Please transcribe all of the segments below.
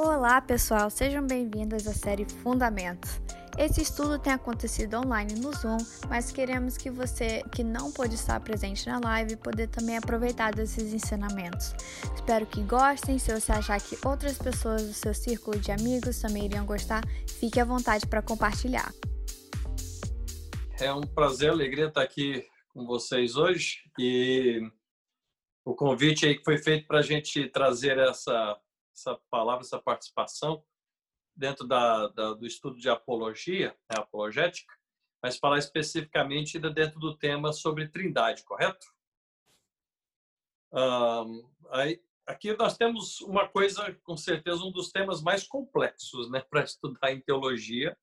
Olá, pessoal, sejam bem-vindos à série Fundamentos. Esse estudo tem acontecido online no Zoom, mas queremos que você que não pôde estar presente na live poder também aproveitar desses ensinamentos. Espero que gostem. Se você achar que outras pessoas do seu círculo de amigos também iriam gostar, fique à vontade para compartilhar. É um prazer, alegria estar aqui com vocês hoje e o convite aí que foi feito para a gente trazer essa essa palavra, essa participação dentro da, da, do estudo de apologia, né, apologética, mas falar especificamente dentro do tema sobre trindade, correto? Um, aí, aqui nós temos uma coisa, com certeza, um dos temas mais complexos né, para estudar em teologia,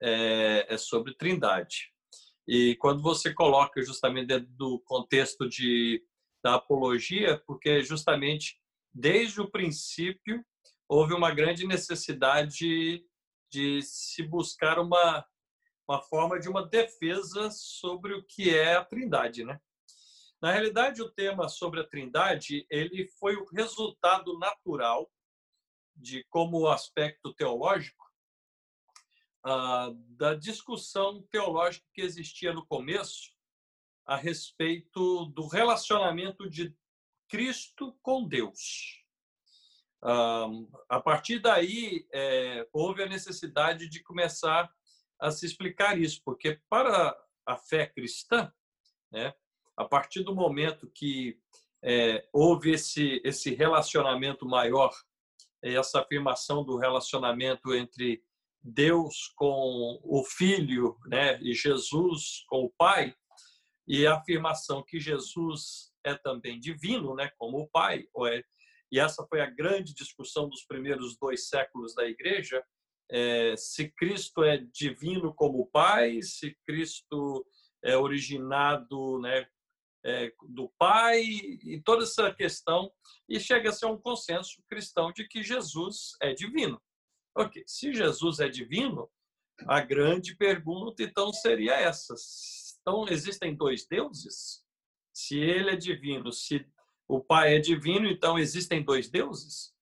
é, é, sobre trindade. E quando você coloca justamente dentro do contexto de, da apologia, porque justamente desde o princípio houve uma grande necessidade de se buscar uma, uma forma de uma defesa sobre o que é a Trindade, né? Na realidade, o tema sobre a Trindade ele foi o resultado natural de como aspecto teológico ah, da discussão teológica que existia no começo a respeito do relacionamento de Cristo com Deus. A partir daí, é, houve a necessidade de começar a se explicar isso, porque para a fé cristã, né, a partir do momento que é, houve esse, esse relacionamento maior, essa afirmação do relacionamento entre Deus com o Filho né, e Jesus com o Pai, e a afirmação que Jesus é também divino, né, como o Pai, é e essa foi a grande discussão dos primeiros dois séculos da Igreja, é, se Cristo é divino como Pai, se Cristo é originado né, é, do Pai, e toda essa questão, e chega a ser um consenso cristão de que Jesus é divino. Ok, se Jesus é divino, a grande pergunta então seria essa: então existem dois deuses? Se ele é divino, se o Pai é divino, então existem dois deuses?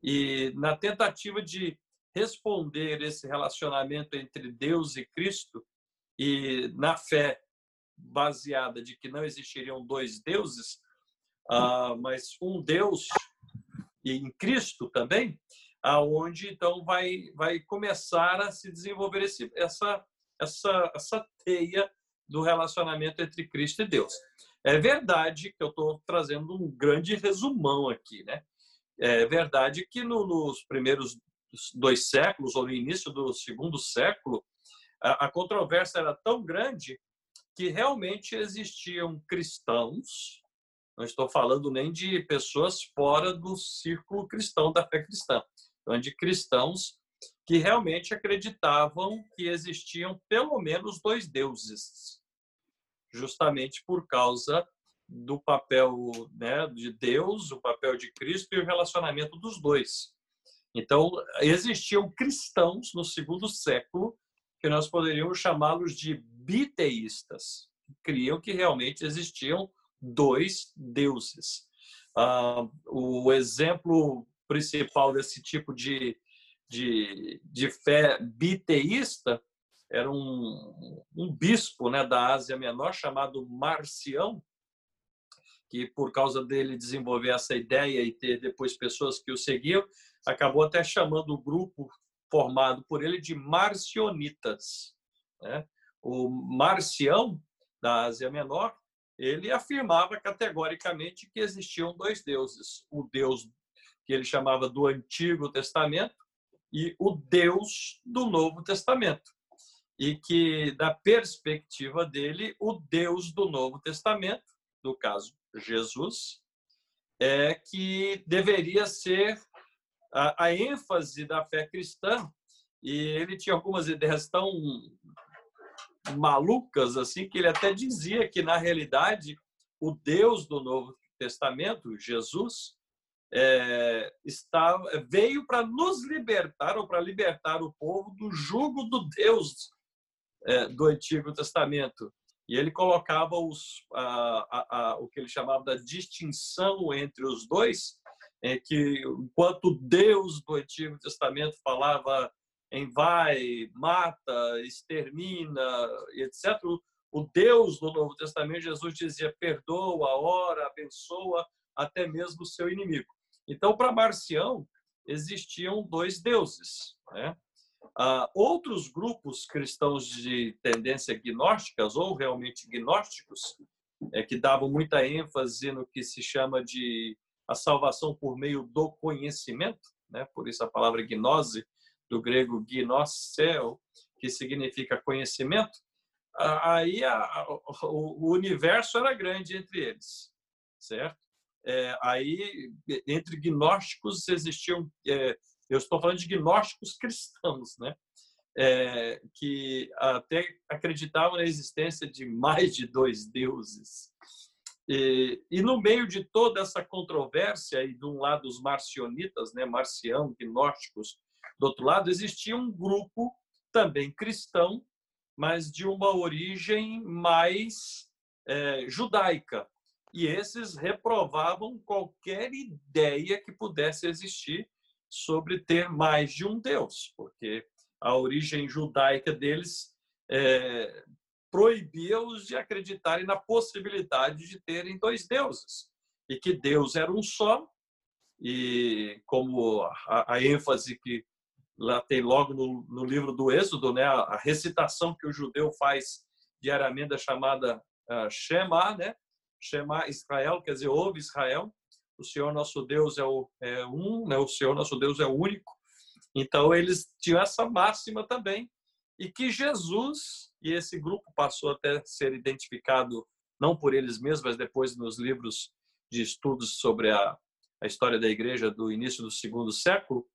E na tentativa de responder esse relacionamento entre Deus e Cristo, e na fé baseada de que não existiriam dois deuses, uh, mas um Deus em Cristo também, aonde então vai vai começar a se desenvolver esse, essa essa essa teia do relacionamento entre Cristo e Deus. É verdade que eu estou trazendo um grande resumão aqui, né? É verdade que no, nos primeiros dois séculos, ou no início do segundo século, a, a controvérsia era tão grande que realmente existiam cristãos, não estou falando nem de pessoas fora do círculo cristão da fé cristã, então de cristãos que realmente acreditavam que existiam pelo menos dois deuses justamente por causa do papel né, de Deus, o papel de Cristo e o relacionamento dos dois. Então, existiam cristãos no segundo século que nós poderíamos chamá-los de biteístas, que criam que realmente existiam dois deuses. Ah, o exemplo principal desse tipo de, de, de fé biteísta era um, um bispo né, da Ásia Menor chamado Marcião, que por causa dele desenvolver essa ideia e ter depois pessoas que o seguiam, acabou até chamando o grupo formado por ele de marcionitas. Né? O Marcião, da Ásia Menor, ele afirmava categoricamente que existiam dois deuses: o Deus que ele chamava do Antigo Testamento e o Deus do Novo Testamento e que, da perspectiva dele, o Deus do Novo Testamento, no caso Jesus, é que deveria ser a, a ênfase da fé cristã. E ele tinha algumas ideias tão malucas assim que ele até dizia que na realidade o Deus do Novo Testamento, Jesus, é, está, veio para nos libertar ou para libertar o povo do jugo do Deus é, do Antigo Testamento. E ele colocava os, a, a, a, o que ele chamava da distinção entre os dois, em que enquanto Deus do Antigo Testamento falava em vai, mata, extermina, etc., o Deus do Novo Testamento, Jesus dizia perdoa, ora, abençoa até mesmo o seu inimigo. Então, para Marcião, existiam dois deuses. Né? Uh, outros grupos cristãos de tendência gnósticas, ou realmente gnósticos, é, que davam muita ênfase no que se chama de a salvação por meio do conhecimento, né? por isso a palavra gnose, do grego gnoseo, que significa conhecimento, aí a, a, o, universo era grande entre eles, certo? É, aí, entre gnósticos existiam, é, eu estou falando de gnósticos cristãos, né? É, que até acreditavam na existência de mais de dois deuses. E, e, no meio de toda essa controvérsia, e de um lado os marcionitas, né, marcião, gnósticos, do outro lado, existia um grupo também cristão, mas de uma origem mais é, judaica. E esses reprovavam qualquer ideia que pudesse existir sobre ter mais de um Deus, porque a origem judaica deles é, proibia-os de acreditarem na possibilidade de terem dois deuses e que Deus era um só e como a, a ênfase que lá tem logo no, no livro do Êxodo, né, a, a, recitação que o judeu faz diariamente é chamada uh, Shema, né, Shema Israel, quer dizer, ouve Israel, o Senhor nosso Deus é, o, é um, né, o Senhor nosso Deus é único. Então eles tinham essa máxima também e que Jesus e esse grupo passou até ser identificado não por eles mesmos, mas depois nos livros de estudos sobre a, a história da igreja do início do segundo século,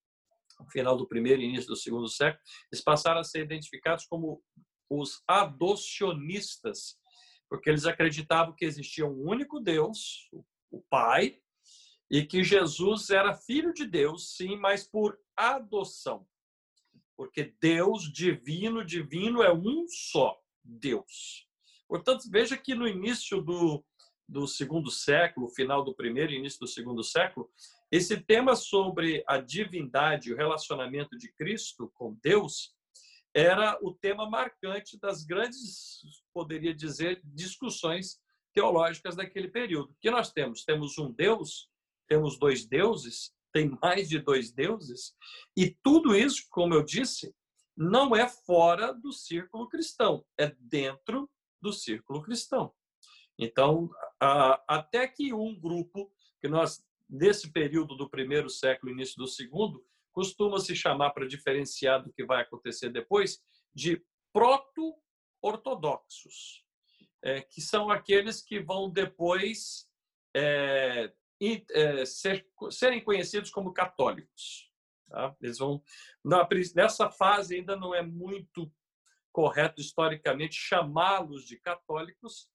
final do primeiro e início do segundo século, eles passaram a ser identificados como os adocionistas, porque eles acreditavam que existia um único Deus, o Pai, e que Jesus era filho de Deus, sim, mas por adoção. Porque Deus divino, divino é um só Deus. Portanto, veja que no início do, do segundo século, final do primeiro início do segundo século, esse tema sobre a divindade, o relacionamento de Cristo com Deus, era o tema marcante das grandes, poderia dizer, discussões teológicas daquele período. Que nós temos? Temos um Deus, temos dois deuses, tem mais de dois deuses, e tudo isso, como eu disse, não é fora do círculo cristão, é dentro do círculo cristão. Então, até que um grupo que nós nesse período do primeiro século, início do segundo, costuma se chamar, para diferenciar do que vai acontecer depois, de proto-ortodoxos, é, que são aqueles que vão depois é, é, ser, serem conhecidos como católicos. Tá? Eles vão na, nessa fase ainda não é muito correto historicamente chamá-los de católicos,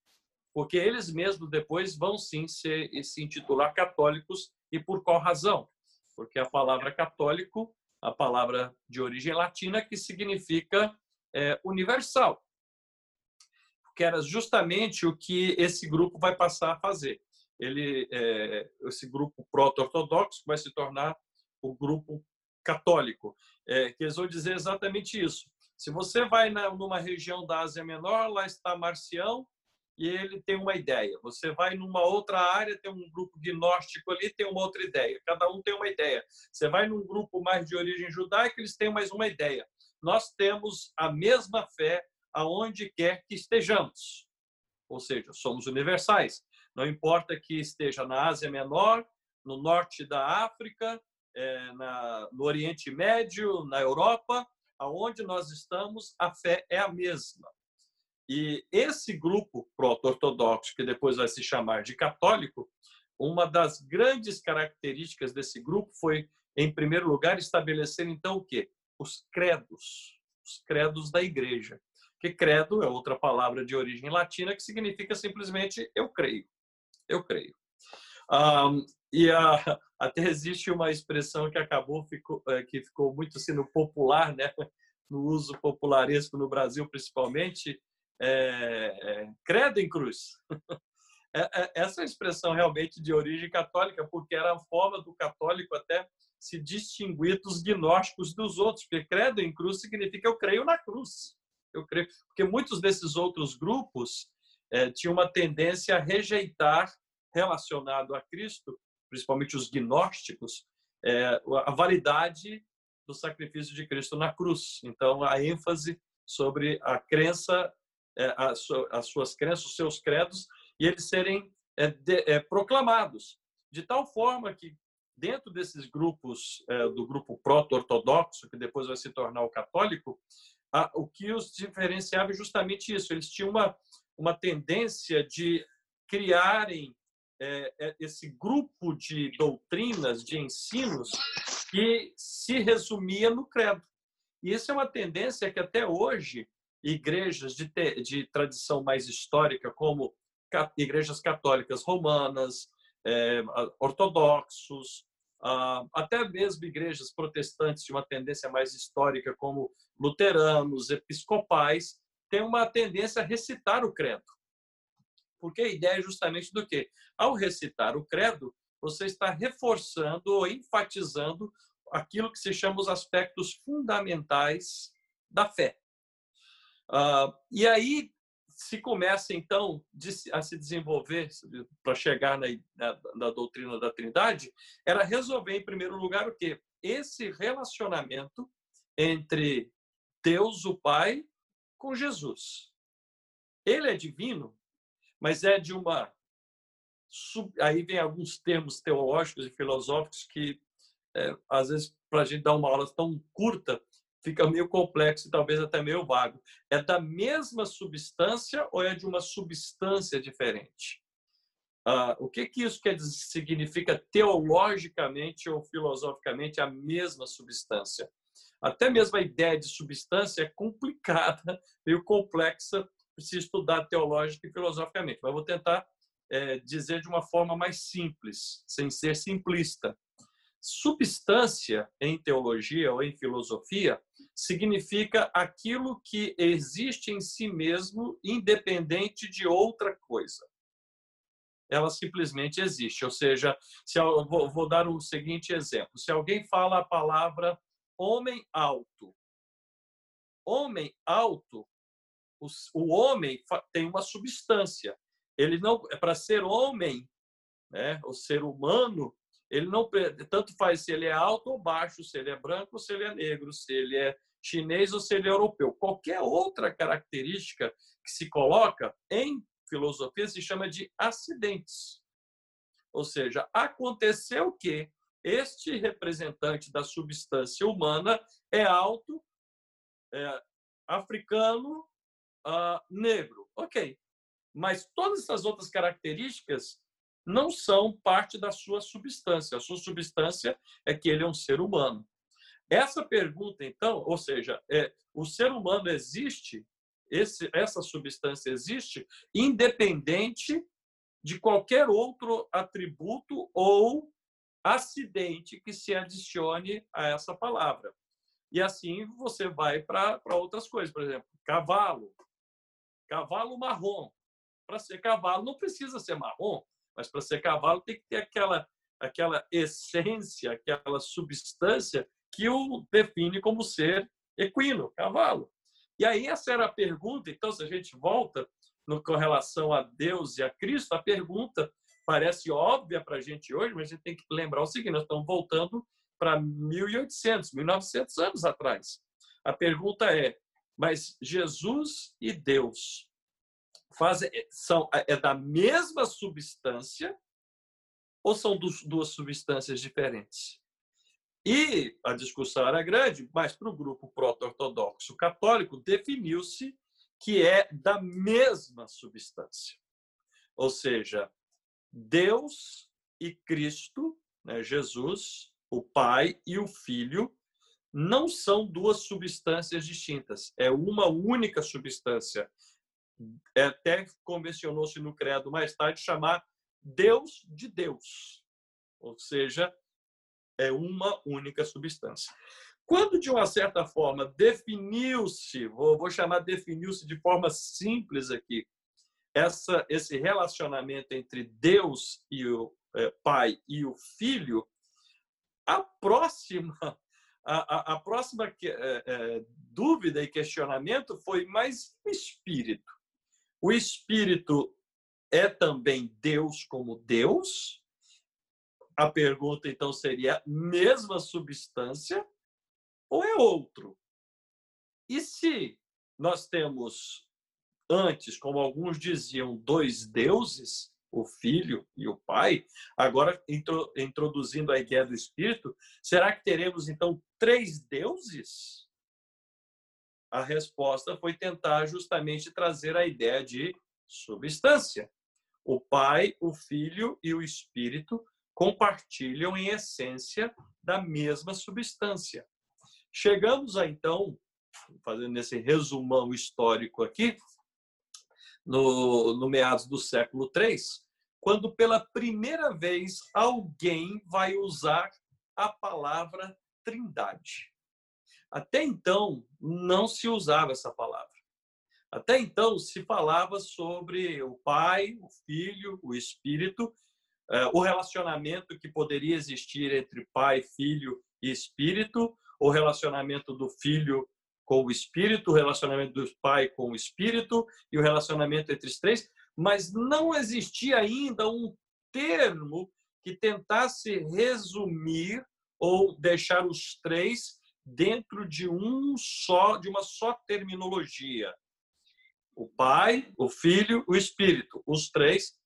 porque eles mesmos depois vão sim se, se intitular católicos e por qual razão? Porque a palavra católico, a palavra de origem latina que significa é, universal, que era justamente o que esse grupo vai passar a fazer. Ele, é, esse grupo proto-ortodoxo vai se tornar o grupo católico, é, que eles vão dizer exatamente isso. Se você vai na, numa região da Ásia Menor, lá está Marcião, e ele tem uma ideia. Você vai numa outra área, tem um grupo gnóstico ali, tem uma outra ideia. Cada um tem uma ideia. Você vai num grupo mais de origem judaica, eles têm mais uma ideia. Nós temos a mesma fé aonde quer que estejamos. Ou seja, somos universais. Não importa que esteja na Ásia Menor, no norte da África, é, na, no Oriente Médio, na Europa, aonde nós estamos, a fé é a mesma. E esse grupo proto-ortodoxo, que depois vai se chamar de católico, uma das grandes características desse grupo foi, em primeiro lugar, estabelecer então o quê? Os credos, os credos da igreja. Que credo é outra palavra de origem latina que significa simplesmente eu creio. Eu creio. Um, e a, até existe uma expressão que acabou ficou, é, que ficou muito sendo popular, né? no uso popularesco no Brasil, principalmente, é, é, credo em cruz. é, é, essa expressão realmente de origem católica, porque era a forma do católico até se distinguir dos gnósticos dos outros, porque credo em cruz significa eu creio na cruz. Eu creio, porque muitos desses outros grupos é, tinham uma tendência a rejeitar relacionado a Cristo, principalmente os gnósticos, é, a validade do sacrifício de Cristo na cruz. Então, a ênfase sobre a crença, é, as suas crenças, os seus credos, e eles serem é, proclamados. De tal forma que, dentro desses grupos, do grupo proto-ortodoxo, que depois vai se tornar o católico, o que os diferenciava é justamente isso. Eles tinham uma, uma tendência de criarem esse grupo de doutrinas, de ensinos, que se resumia no credo. E isso é uma tendência que até hoje igrejas de, de tradição mais histórica, como igrejas católicas romanas, é, ortodoxos, até mesmo igrejas protestantes de uma tendência mais histórica, como luteranos, episcopais, têm uma tendência a recitar o credo. Porque a ideia é justamente do que? Ao recitar o credo, você está reforçando ou enfatizando aquilo que se chama os aspectos fundamentais da fé. Uh, e aí se começa, então, a se desenvolver, para chegar na, na, na, doutrina da Trindade, era resolver, em primeiro lugar, o quê? Esse relacionamento entre Deus, o Pai, com Jesus. Ele é divino, mas é de uma aí vem alguns termos teológicos e filosóficos que, é, às vezes, para a gente dar uma aula tão curta, fica meio complexo e talvez até meio vago. É da mesma substância ou é de uma substância diferente? Ah, o que, que isso quer dizer, significa teologicamente ou filosoficamente a mesma substância? Até mesmo a ideia de substância é complicada, meio complexa, precisa estudar teológica e filosoficamente, mas vou tentar é, dizer de uma forma mais simples, sem ser simplista. Substância em teologia ou em filosofia significa aquilo que existe em si mesmo, independente de outra coisa. Ela simplesmente existe. Ou seja, se eu vou, vou dar o seguinte exemplo: se alguém fala a palavra homem alto, homem alto, o, o homem tem uma substância ele não é para ser homem, né, o ser humano, ele não tanto faz se ele é alto ou baixo, se ele é branco ou se ele é negro, se ele é chinês ou se ele é europeu. Qualquer outra característica que se coloca em filosofia se chama de acidentes. Ou seja, aconteceu que este representante da substância humana é alto, é africano, uh, negro. Ok mas todas essas outras características não são parte da sua substância. A sua substância é que ele é um ser humano. Essa pergunta, então, ou seja, é, o ser humano existe, esse, essa substância existe, independente de qualquer outro atributo ou acidente que se adicione a essa palavra. E assim você vai para outras coisas, por exemplo, cavalo. Cavalo marrom para ser cavalo não precisa ser marrom, mas para ser cavalo tem que ter aquela, aquela essência, aquela substância que o define como ser equino, cavalo. E aí essa era a pergunta. Então, se a gente volta no, com relação a Deus e a Cristo, a pergunta parece óbvia para a gente hoje, mas a gente tem que lembrar o seguinte: nós estamos voltando para 1800, 1900 anos atrás. A pergunta é: mas Jesus e Deus fazem eh, são é da mesma substância ou são duas substâncias diferentes? E a discussão era grande, mas para o grupo proto-ortodoxo católico definiu-se que é da mesma substância. Ou seja, Deus e Cristo, né, Jesus, o Pai e o Filho, não são duas substâncias distintas, é uma única substância é, até convencionou-se no credo mais tarde chamar Deus de Deus, ou seja, é uma única substância. Quando, de uma certa forma, definiu-se, vou, vou chamar definiu-se de forma simples aqui, essa, esse relacionamento entre Deus e o é, Pai e o Filho, a próxima, a, a, a próxima é, é, dúvida e questionamento foi mais o Espírito. O Espírito é também Deus como Deus? A pergunta então seria: mesma substância ou é outro? E se nós temos antes, como alguns diziam, dois deuses, o Filho e o Pai, agora introduzindo a ideia do Espírito, será que teremos então três deuses? A resposta foi tentar justamente trazer a ideia de substância. O Pai, o Filho e o Espírito compartilham em essência da mesma substância. Chegamos a então, fazendo esse resumão histórico aqui, no, no meados do século III, quando pela primeira vez alguém vai usar a palavra trindade. Até então, não se usava essa palavra. Até então, se falava sobre o Pai, o Filho, o Espírito, eh, o relacionamento que poderia existir entre Pai, Filho e Espírito, o relacionamento do Filho com o Espírito, o relacionamento do Pai com o Espírito e o relacionamento entre os três, mas não existia ainda um termo que tentasse resumir ou deixar os três dentro de um só, de uma só terminologia. O Pai, o Filho, o Espírito, os três,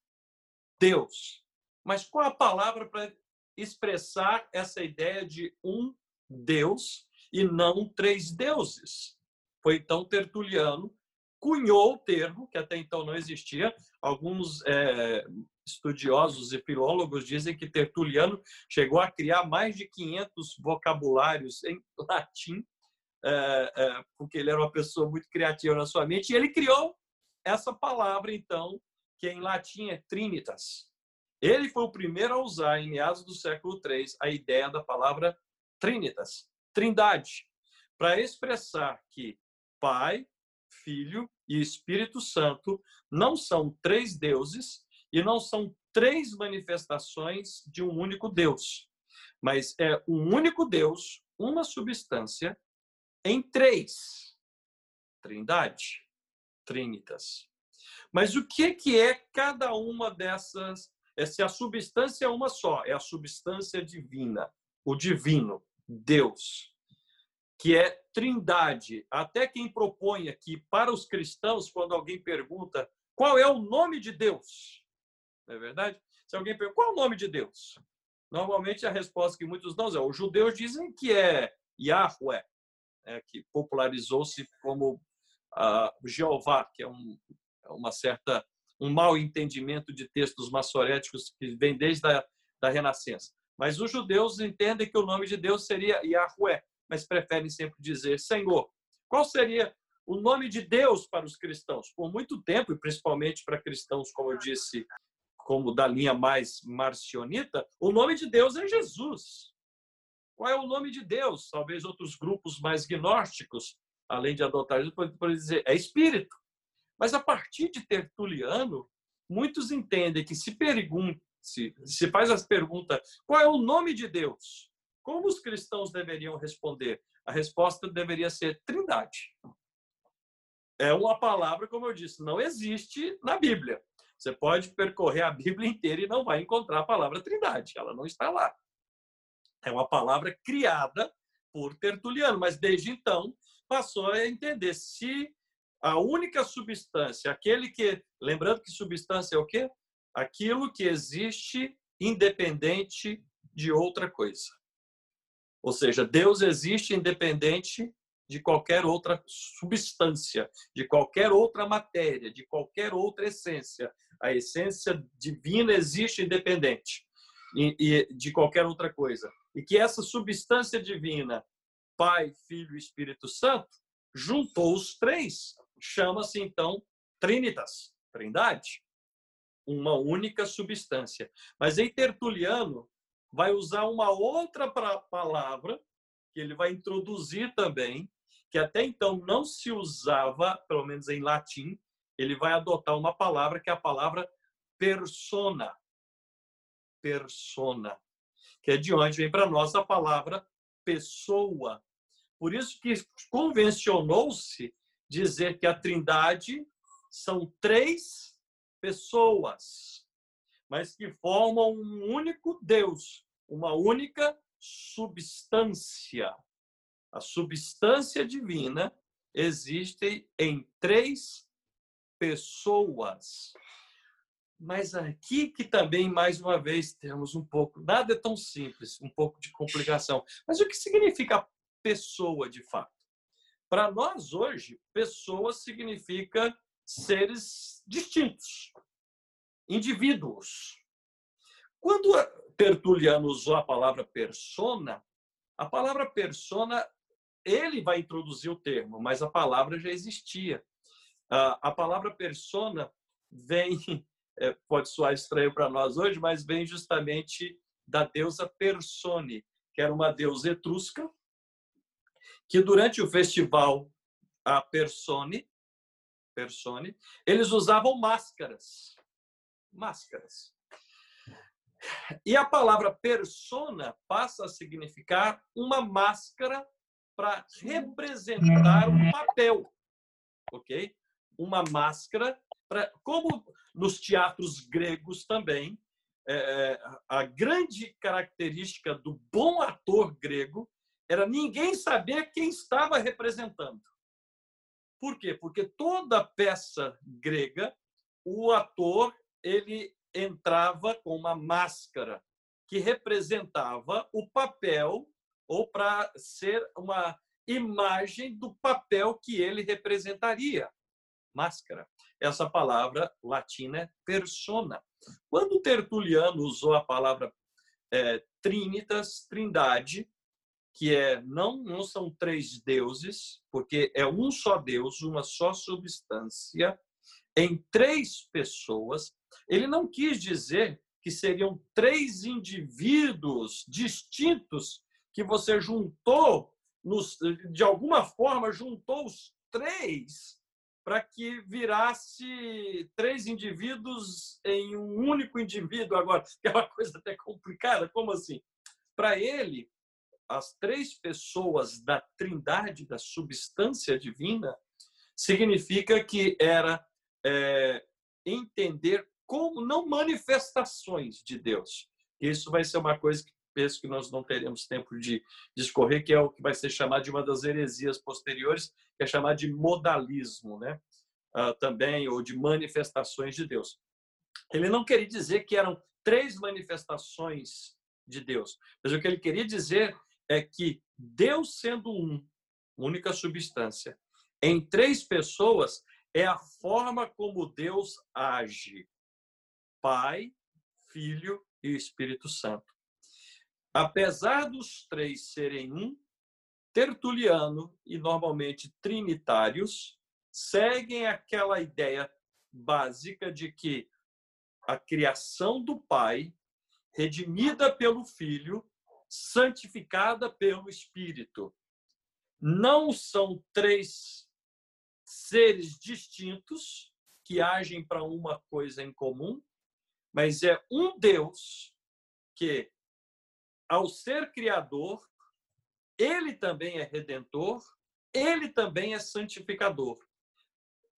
Deus. Mas qual a palavra para expressar essa ideia de um Deus e não três deuses. Foi então Tertuliano cunhou o termo, que até então não existia. Alguns é, estudiosos e filólogos dizem que Tertuliano chegou a criar mais de 500 vocabulários em latim, é, é, porque ele era uma pessoa muito criativa na sua mente, e ele criou essa palavra, então, que em latim é trinitas. Ele foi o primeiro a usar, em meados do século III, a ideia da palavra trinitas, trindade, para expressar que Pai, Filho e Espírito Santo não são três deuses e não são três manifestações de um único Deus, mas é um único Deus, uma substância em três. Trindade, trinitas. Mas o que que é cada uma dessas? É se a substância é uma só, é a substância divina, o divino. Deus, que é trindade. Até quem propõe aqui para os cristãos, quando alguém pergunta qual é o nome de Deus, não é verdade? Se alguém pergunta qual é o nome de Deus, normalmente a resposta que muitos dão é: os judeus dizem que é Yahweh, é, que popularizou-se como uh, Jeová, que é um, é uma certa um mau entendimento de textos maçoréticos que vem desde a da Renascença. Mas os judeus entendem que o nome de Deus seria Yahweh, mas preferem sempre dizer Senhor. Qual seria o nome de Deus para os cristãos? Por muito tempo, e principalmente para cristãos, como eu disse, como da linha mais marcionita, o nome de Deus é Jesus. Qual é o nome de Deus? Talvez outros grupos mais gnósticos, além de adotar Jesus, podem dizer é Espírito. Mas a partir de Tertuliano, muitos entendem que se pergunta se, se faz as perguntas, qual é o nome de Deus? Como os cristãos deveriam responder? A resposta deveria ser Trindade. É uma palavra, como eu disse, não existe na Bíblia. Você pode percorrer a Bíblia inteira e não vai encontrar a palavra Trindade. Ela não está lá. É uma palavra criada por Tertuliano, mas desde então passou a entender se a única substância, aquele que, lembrando que substância é o quê? Aquilo que existe independente de outra coisa. Ou seja, Deus existe independente de qualquer outra substância, de qualquer outra matéria, de qualquer outra essência. A essência divina existe independente de qualquer outra coisa. E que essa substância divina, Pai, Filho e Espírito Santo, juntou os três, chama-se então Trinitas, Trindade uma única substância. Mas em Tertuliano vai usar uma outra palavra que ele vai introduzir também, que até então não se usava, pelo menos em latim, ele vai adotar uma palavra que é a palavra persona. Persona. Que é de onde vem para nós a palavra pessoa. Por isso que convencionou-se dizer que a Trindade são três pessoas, mas que formam um único Deus, uma única substância. A substância divina existe em três pessoas. Mas aqui que também, mais uma vez, temos um pouco, nada é tão simples, um pouco de complicação. Mas o que significa pessoa de fato? Para nós hoje, pessoa significa seres distintos, indivíduos. Quando Tertuliano usou a palavra persona, a palavra persona, ele vai introduzir o termo, mas a palavra já existia. A palavra persona vem, é, pode soar estranho para nós hoje, mas vem justamente da deusa Persone, que era uma deusa etrusca, que durante o festival a Persone, Persone, eles usavam máscaras. Máscaras. E a palavra persona passa a significar uma máscara para representar um papel, ok? Uma máscara para, como nos teatros gregos também, é, é, a grande característica do bom ator grego era ninguém saber quem estava representando. Por quê? Porque toda peça grega, o ator ele entrava com uma máscara que representava o papel ou para ser uma imagem do papel que ele representaria. Máscara. Essa palavra latina é persona. Quando Tertuliano usou a palavra é, trinitas, trindade, que é não, não são três deuses, porque é um só Deus, uma só substância, em três pessoas, ele não quis dizer que seriam três indivíduos distintos que você juntou, nos, de alguma forma, juntou os três para que virasse três indivíduos em um único indivíduo. Agora, que é uma coisa até complicada, como assim? Para ele, as três pessoas da trindade, da substância divina, significa que era é, entender como não manifestações de Deus. Isso vai ser uma coisa que penso que nós não teremos tempo de discorrer, que é o que vai ser chamado de uma das heresias posteriores, que é chamado de modalismo, né? Uh, também, ou de manifestações de Deus. Ele não queria dizer que eram três manifestações de Deus, mas o que ele queria dizer é que Deus sendo um, única substância, em três pessoas, é a forma como Deus age. Pai, Filho e Espírito Santo. Apesar dos três serem um, Tertuliano e normalmente trinitários seguem aquela ideia básica de que a criação do Pai, redimida pelo Filho, santificada pelo Espírito, não são três seres distintos que agem para uma coisa em comum, mas é um Deus que, ao ser criador, ele também é redentor, ele também é santificador.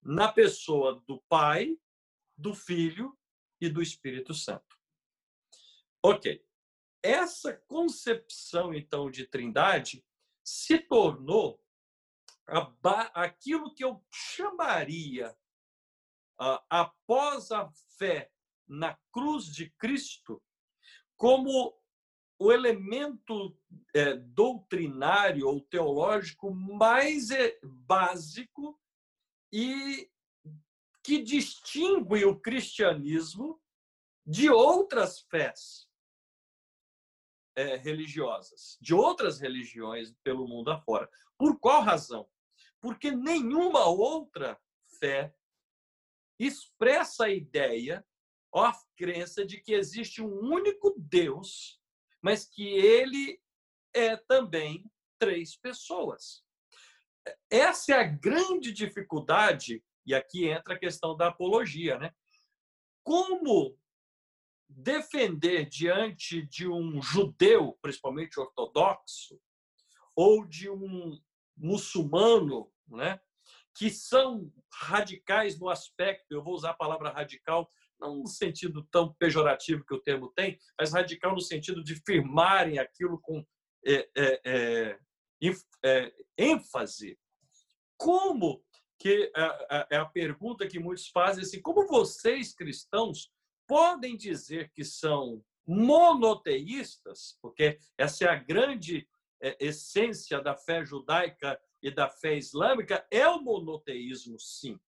Na pessoa do Pai, do Filho e do Espírito Santo. Ok. Essa concepção, então, de trindade se tornou aquilo que eu chamaria, após a fé na cruz de Cristo como o elemento é, doutrinário ou teológico mais é, básico e que distingue o cristianismo de outras fés é, religiosas, de outras religiões pelo mundo afora. Por qual razão? Porque nenhuma outra fé expressa a ideia a crença de que existe um único Deus, mas que ele é também três pessoas. Essa é a grande dificuldade E aqui entra a questão da apologia, né? Como defender diante de um judeu, principalmente ortodoxo, ou de um muçulmano, né, que são radicais no aspecto, eu vou usar a palavra radical não no sentido tão pejorativo que o termo tem, mas radical no sentido de firmarem aquilo com é, é, é, é ênfase. Como que é a pergunta que muitos fazem assim, como vocês cristãos podem dizer que são monoteístas, porque essa é a grande é, essência da fé judaica e da fé islâmica, é o monoteísmo, sim.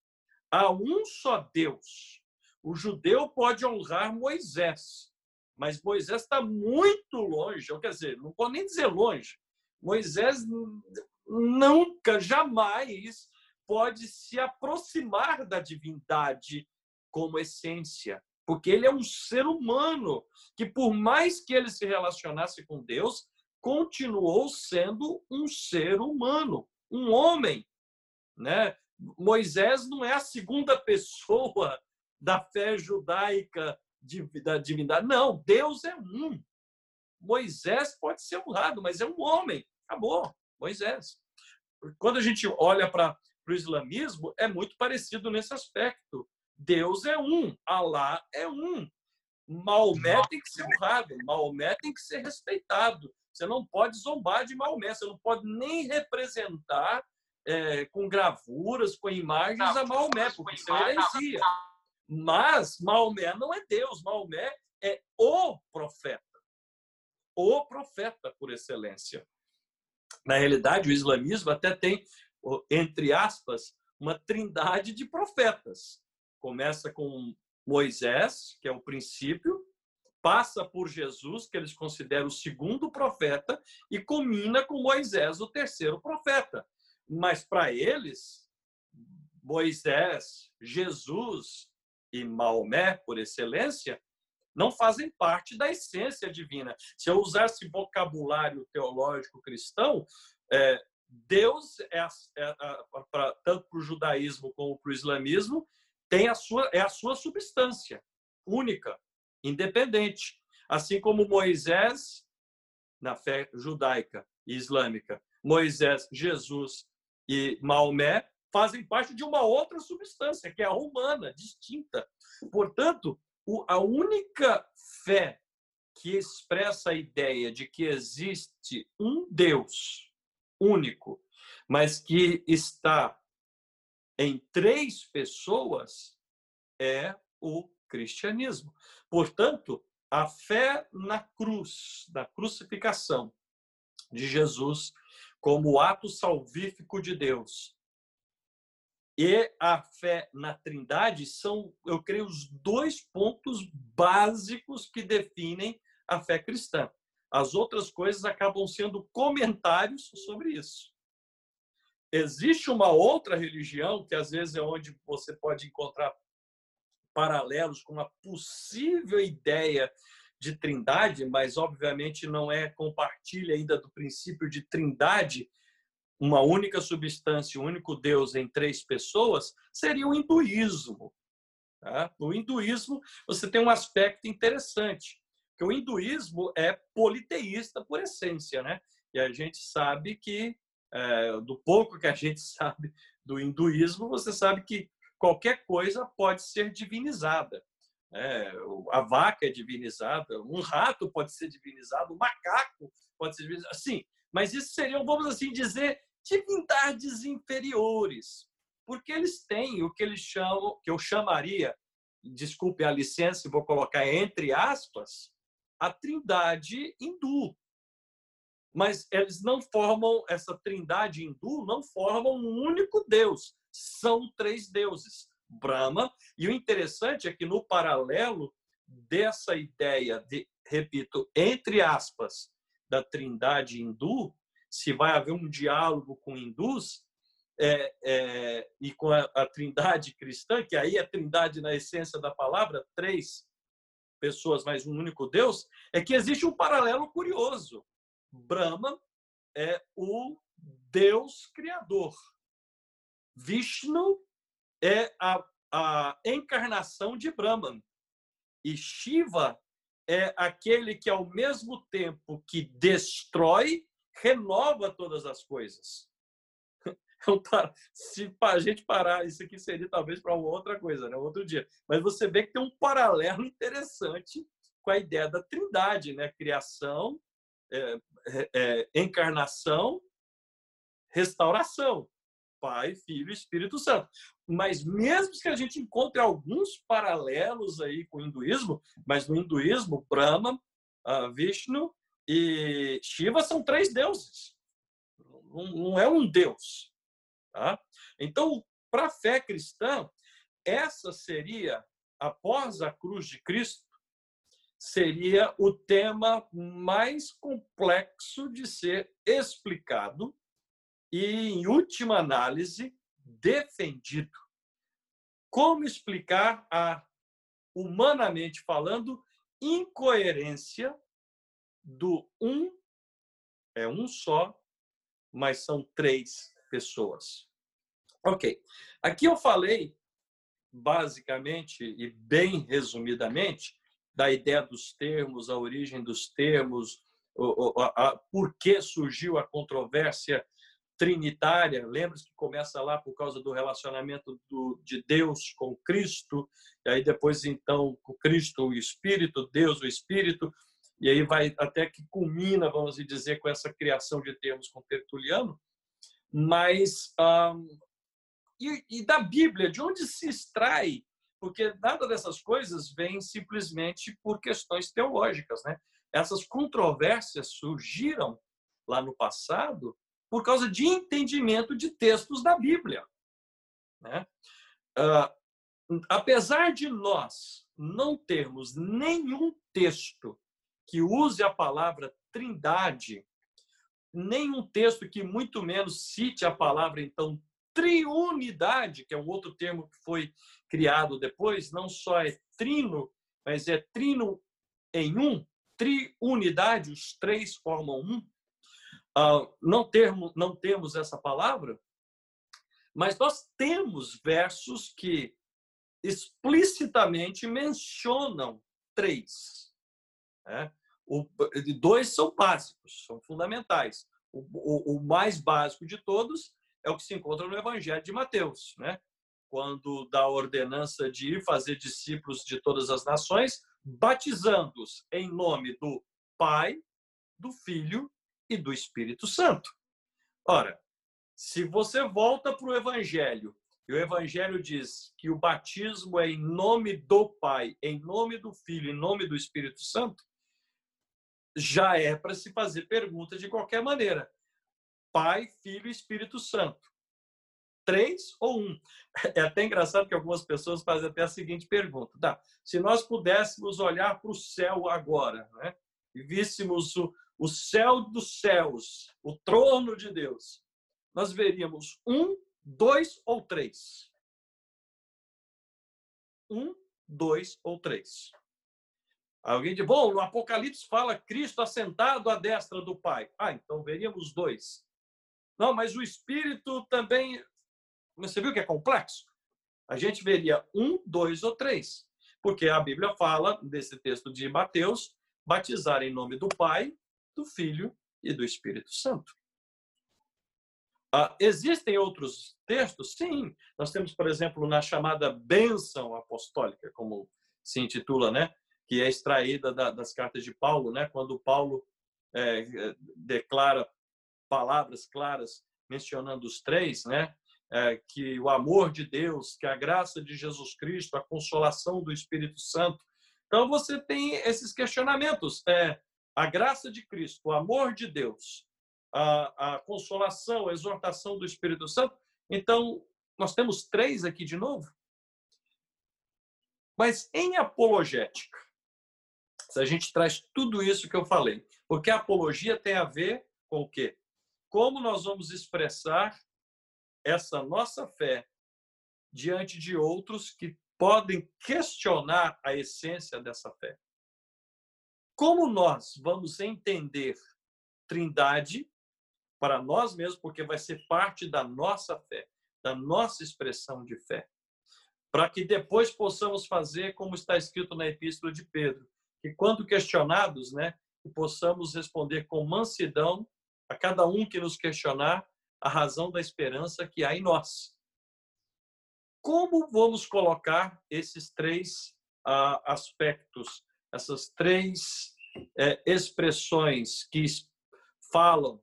Há um só Deus. O judeu pode honrar Moisés, mas Moisés está muito longe, ou quer dizer, não pode nem dizer longe. Moisés nunca, jamais pode se aproximar da divindade como essência porque ele é um ser humano que, por mais que ele se relacionasse com Deus, continuou sendo um ser humano, um homem. Né? Moisés não é a segunda pessoa da fé judaica da divindade. Não, Deus é um. Moisés pode ser honrado, mas é um homem. Acabou, Moisés. Quando a gente olha para o islamismo, é muito parecido nesse aspecto. Deus é um, Alá é um. Maomé tem que ser honrado, Maomé tem que ser respeitado. Você não pode zombar de Maomé, você não pode nem representar é, com gravuras, com imagens não, a Maomé, porque isso é heresia. Mas Maomé não é Deus, Maomé é o profeta. O profeta por excelência. Na realidade, o islamismo até tem, entre aspas, uma trindade de profetas. Começa com Moisés, que é o princípio, passa por Jesus, que eles consideram o segundo profeta, e culmina com Moisés, o terceiro profeta. Mas para eles, Moisés, Jesus e Maomé, por excelência, não fazem parte da essência divina. Se eu usasse vocabulário teológico cristão, é, Deus é, é pra, tanto para o judaísmo como para o islamismo tem a sua é a sua substância única, independente, assim como Moisés na fé judaica e islâmica, Moisés, Jesus e Maomé fazem parte de uma outra substância, que é a humana, distinta. Portanto, a única fé que expressa a ideia de que existe um Deus único, mas que está em três pessoas é o cristianismo. Portanto, a fé na cruz, na crucificação de Jesus, como ato salvífico de Deus, e a fé na Trindade são, eu creio, os dois pontos básicos que definem a fé cristã. As outras coisas acabam sendo comentários sobre isso. Existe uma outra religião, que às vezes é onde você pode encontrar paralelos com uma possível ideia de trindade, mas obviamente não é compartilha ainda do princípio de trindade, uma única substância, um único Deus em três pessoas, seria o hinduísmo. Tá? No hinduísmo, você tem um aspecto interessante, que o hinduísmo é politeísta por essência, né? E a gente sabe que é, do pouco que a gente sabe do hinduísmo, você sabe que qualquer coisa pode ser divinizada. É, a vaca é divinizada, um rato pode ser divinizado, um macaco pode ser divinizado. Sim, mas isso seriam, vamos assim dizer, divindades inferiores, porque eles têm o que eles chamam, que eu chamaria, desculpe a licença, vou colocar entre aspas, a trindade hindu, mas eles não formam essa trindade hindu, não formam um único Deus, são três deuses, Brahma. E o interessante é que no paralelo dessa ideia de, repito, entre aspas, da trindade hindu, se vai haver um diálogo com hindus é, é, e com a, a trindade cristã, que aí é trindade na essência da palavra, três pessoas mais um único Deus, é que existe um paralelo curioso. Brahma é o Deus criador. Vishnu é a, a encarnação de Brahman. E Shiva é aquele que, ao mesmo tempo que destrói, renova todas as coisas. Então, se a gente parar, isso aqui seria talvez para outra coisa, né? outro dia. Mas você vê que tem um paralelo interessante com a ideia da trindade, né? Criação, é, é, encarnação, restauração. Pai, Filho e Espírito Santo. Mas mesmo que a gente encontre alguns paralelos aí com o hinduísmo, mas no hinduísmo, Brahma, Vishnu e Shiva são três deuses. Não é um deus. Tá? Então, para a fé cristã, essa seria, após a cruz de Cristo, seria o tema mais complexo de ser explicado e, em última análise, defendido. Como explicar a, humanamente falando, incoerência do um, é um só, mas são três pessoas. Ok. Aqui eu falei, basicamente e bem resumidamente, da ideia dos termos, a origem dos termos, por que surgiu a controvérsia trinitária. Lembra-se que começa lá por causa do relacionamento do, de Deus com Cristo, e aí depois, então, com Cristo, o Espírito, Deus, o Espírito, e aí vai até que culmina, vamos dizer, com essa criação de termos com Tertuliano. Mas, um, e, e da Bíblia, de onde se extrai? Porque nada dessas coisas vem simplesmente por questões teológicas, né? Essas controvérsias surgiram lá no passado por causa de entendimento de textos da Bíblia. Né? Uh, apesar de nós não termos nenhum texto que use a palavra trindade, nenhum texto que muito menos cite a palavra, então, triunidade, que é um outro termo que foi criado depois, não só é trino, mas é trino em um, triunidade, os três formam um. Uh, não, termo, não temos essa palavra, mas nós temos versos que explicitamente mencionam três. Né? O, dois são básicos, são fundamentais. O, o, o, mais básico de todos é o que se encontra no Evangelho de Mateus, né? Quando dá a ordenança de ir fazer discípulos de todas as nações, batizando-os em nome do Pai, do Filho e do Espírito Santo. Ora, se você volta para o Evangelho e o Evangelho diz que o batismo é em nome do Pai, em nome do Filho, em nome do Espírito Santo, já é para se fazer pergunta de qualquer maneira. Pai, Filho e Espírito Santo. Três ou um? É até engraçado que algumas pessoas fazem até a seguinte pergunta: tá, se nós pudéssemos olhar para o céu agora, né, e víssemos o, o céu dos céus, o trono de Deus, nós veríamos um, dois ou três. Um, dois ou três. Alguém diz, bom, no Apocalipse fala Cristo assentado à destra do Pai. Ah, então veríamos dois. Não, mas o Espírito também. Você viu que é complexo? A gente veria um, dois ou três. Porque a Bíblia fala, desse texto de Mateus, batizar em nome do Pai, do Filho e do Espírito Santo. Ah, existem outros textos? Sim. Nós temos, por exemplo, na chamada bênção apostólica, como se intitula, né? que é extraída da, das cartas de Paulo, né? quando Paulo é, declara palavras claras mencionando os três, né? É, que o amor de Deus, que a graça de Jesus Cristo, a consolação do Espírito Santo. Então você tem esses questionamentos. É, a graça de Cristo, o amor de Deus, a, a consolação, a exortação do Espírito Santo. Então, nós temos três aqui de novo. Mas em apologética, se a gente traz tudo isso que eu falei, porque a apologia tem a ver com o quê? Como nós vamos expressar essa nossa fé diante de outros que podem questionar a essência dessa fé. Como nós vamos entender Trindade para nós mesmos, porque vai ser parte da nossa fé, da nossa expressão de fé. para que depois possamos fazer como está escrito na Epístola de Pedro, que quando questionados, né, possamos responder com mansidão a cada um que nos questionar a razão da esperança que há em nós. Como vamos colocar esses três uh, aspectos, essas três uh, expressões que falam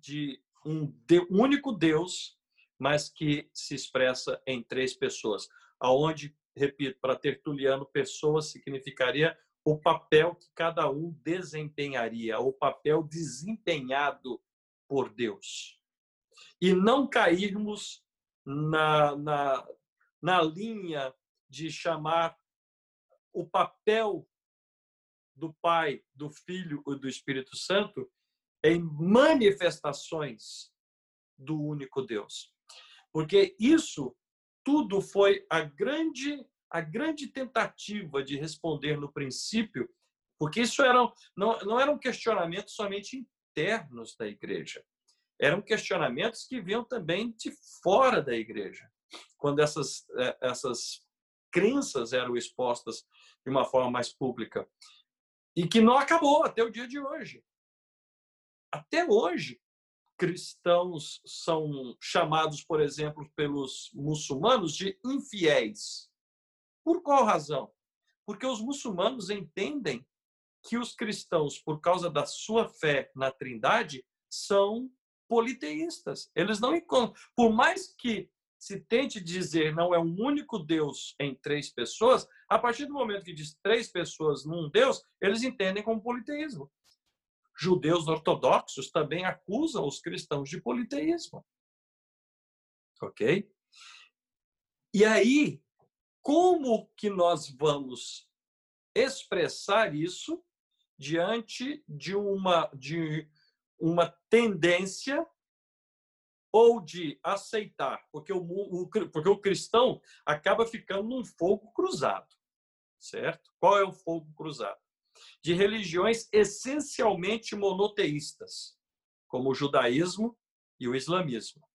de um de, único Deus, mas que se expressa em três pessoas, aonde, repito, para Tertuliano, pessoa significaria o papel que cada um desempenharia, o papel desempenhado por Deus. E não cairmos na, na, na linha de chamar o papel do Pai, do Filho e do Espírito Santo em manifestações do único Deus. Porque isso tudo foi a grande a grande tentativa de responder no princípio, porque isso eram, não, não eram questionamentos somente internos da igreja, eram questionamentos que vinham também de fora da igreja, quando essas, eh, essas crenças eram expostas de uma forma mais pública. E que não acabou até o dia de hoje. Até hoje, cristãos são chamados, por exemplo, pelos muçulmanos de infiéis. Por qual razão? Porque os muçulmanos entendem que os cristãos, por causa da sua fé na Trindade, são politeístas. Eles não encontram, por mais que se tente dizer não é um único Deus em três pessoas, a partir do momento que diz três pessoas num Deus, eles entendem como politeísmo. Judeus ortodoxos também acusam os cristãos de politeísmo. Ok? E aí, como que nós vamos expressar isso diante de uma, de uma tendência ou de aceitar, porque o, o, porque o cristão acaba ficando num fogo cruzado, certo? Qual é o fogo cruzado? De religiões essencialmente monoteístas, como o judaísmo e o islamismo,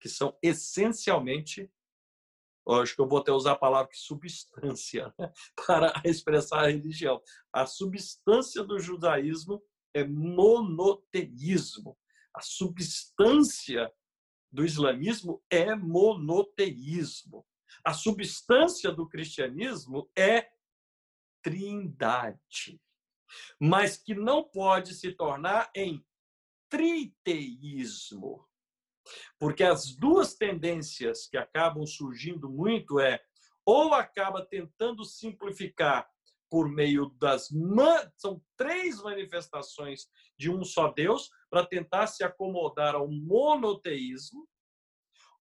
que são essencialmente acho que eu vou até usar a palavra que substância né? para expressar a religião. A substância do judaísmo é monoteísmo. A substância do islamismo é monoteísmo. A substância do cristianismo é trindade, mas que não pode se tornar em triteísmo. Porque as duas tendências que acabam surgindo muito é ou acaba tentando simplificar por meio das são três manifestações de um só Deus para tentar se acomodar ao monoteísmo,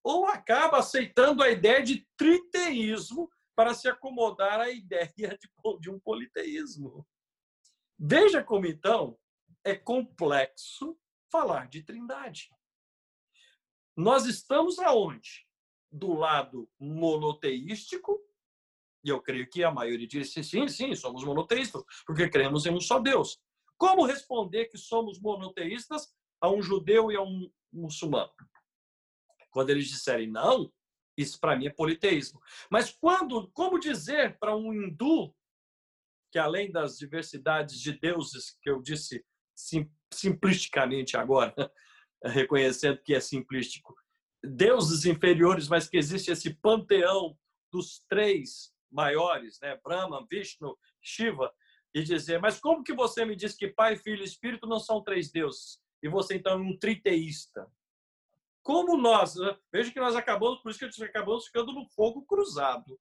ou acaba aceitando a ideia de triteísmo para se acomodar à ideia de, de um politeísmo. Veja como então é complexo falar de trindade. Nós estamos aonde? Do lado monoteístico, e eu creio que a maioria disse sim, sim, somos monoteístas, porque cremos em um só Deus. Como responder que somos monoteístas a um judeu e a um muçulmano? Quando eles disserem não, isso para mim é politeísmo. Mas quando, como dizer para um hindu que além das diversidades de deuses que eu disse sim, simplisticamente agora, reconhecendo que é simplístico, deuses inferiores, mas que existe esse panteão dos três maiores, né? Brahma, Vishnu, Shiva, e dizer, mas como que você me diz que Pai, Filho e Espírito não são três deuses? E você então é um triteísta. Como nós, né? veja que nós acabamos, por isso que nós acabamos ficando no fogo cruzado,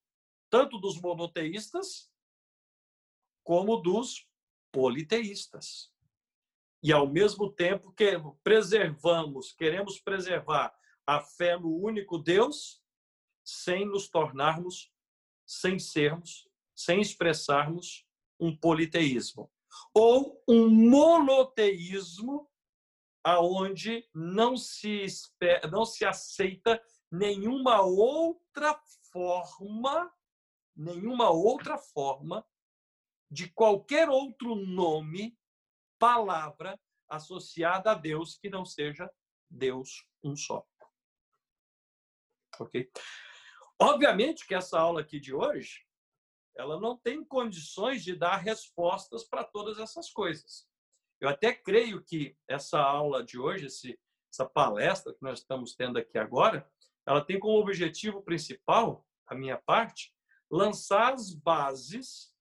tanto dos monoteístas como dos politeístas e ao mesmo tempo que preservamos, queremos preservar a fé no único Deus, sem nos tornarmos, sem sermos, sem expressarmos um politeísmo ou um monoteísmo aonde não se espera, não se aceita nenhuma outra forma, nenhuma outra forma de qualquer outro nome palavra associada a Deus que não seja Deus um só. Ok? Obviamente que essa aula aqui de hoje, ela não tem condições de dar respostas para todas essas coisas. Eu até creio que essa aula de hoje, esse, essa palestra que nós estamos tendo aqui agora, ela tem como objetivo principal, a minha parte, lançar as bases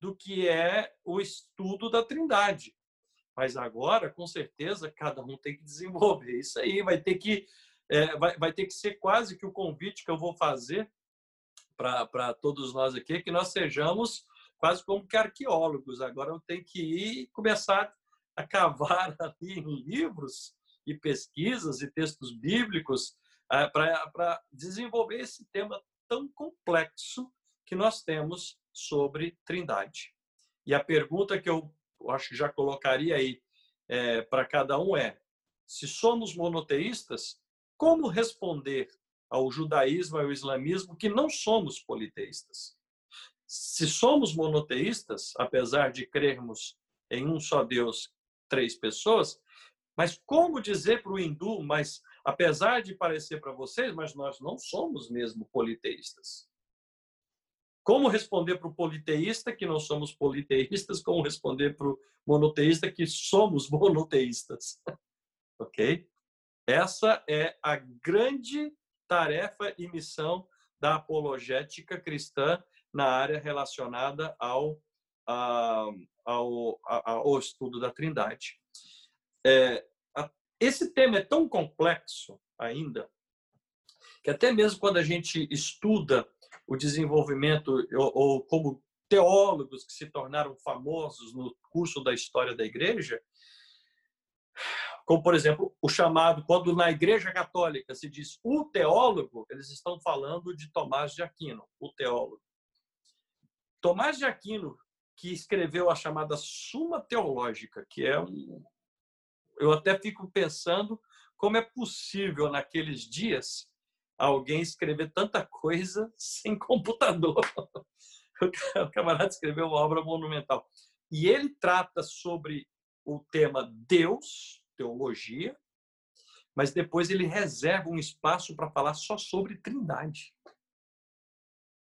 do que é o estudo da Trindade. Mas agora, com certeza, cada um tem que desenvolver isso aí, vai ter que é, vai, vai ter que ser quase que o convite que eu vou fazer para todos nós aqui, que nós sejamos quase como que arqueólogos. Agora eu tenho que ir começar a cavar ali em livros e pesquisas e textos bíblicos é, para desenvolver esse tema tão complexo que nós temos sobre Trindade. E a pergunta que eu acho que já colocaria aí é, para cada um é: se somos monoteístas, como responder ao judaísmo e ao islamismo que não somos politeístas? Se somos monoteístas, apesar de crermos em um só Deus, três pessoas, mas como dizer para o hindu, mas apesar de parecer para vocês, mas nós não somos mesmo politeístas? Como responder para o politeísta que não somos politeístas? Como responder para o monoteísta que somos monoteístas? ok? Essa é a grande tarefa e missão da apologética cristã na área relacionada ao, a, ao, ao estudo da Trindade. É, a, esse tema é tão complexo ainda que até mesmo quando a gente estuda o desenvolvimento ou, ou como teólogos que se tornaram famosos no curso da história da igreja, como, por exemplo, o chamado, quando na Igreja Católica se diz o teólogo, eles estão falando de Tomás de Aquino, o teólogo. Tomás de Aquino, que escreveu a chamada Suma Teológica, que é um. Eu até fico pensando como é possível, naqueles dias, alguém escrever tanta coisa sem computador. O camarada escreveu uma obra monumental. E ele trata sobre o tema Deus, teologia, mas depois ele reserva um espaço para falar só sobre Trindade.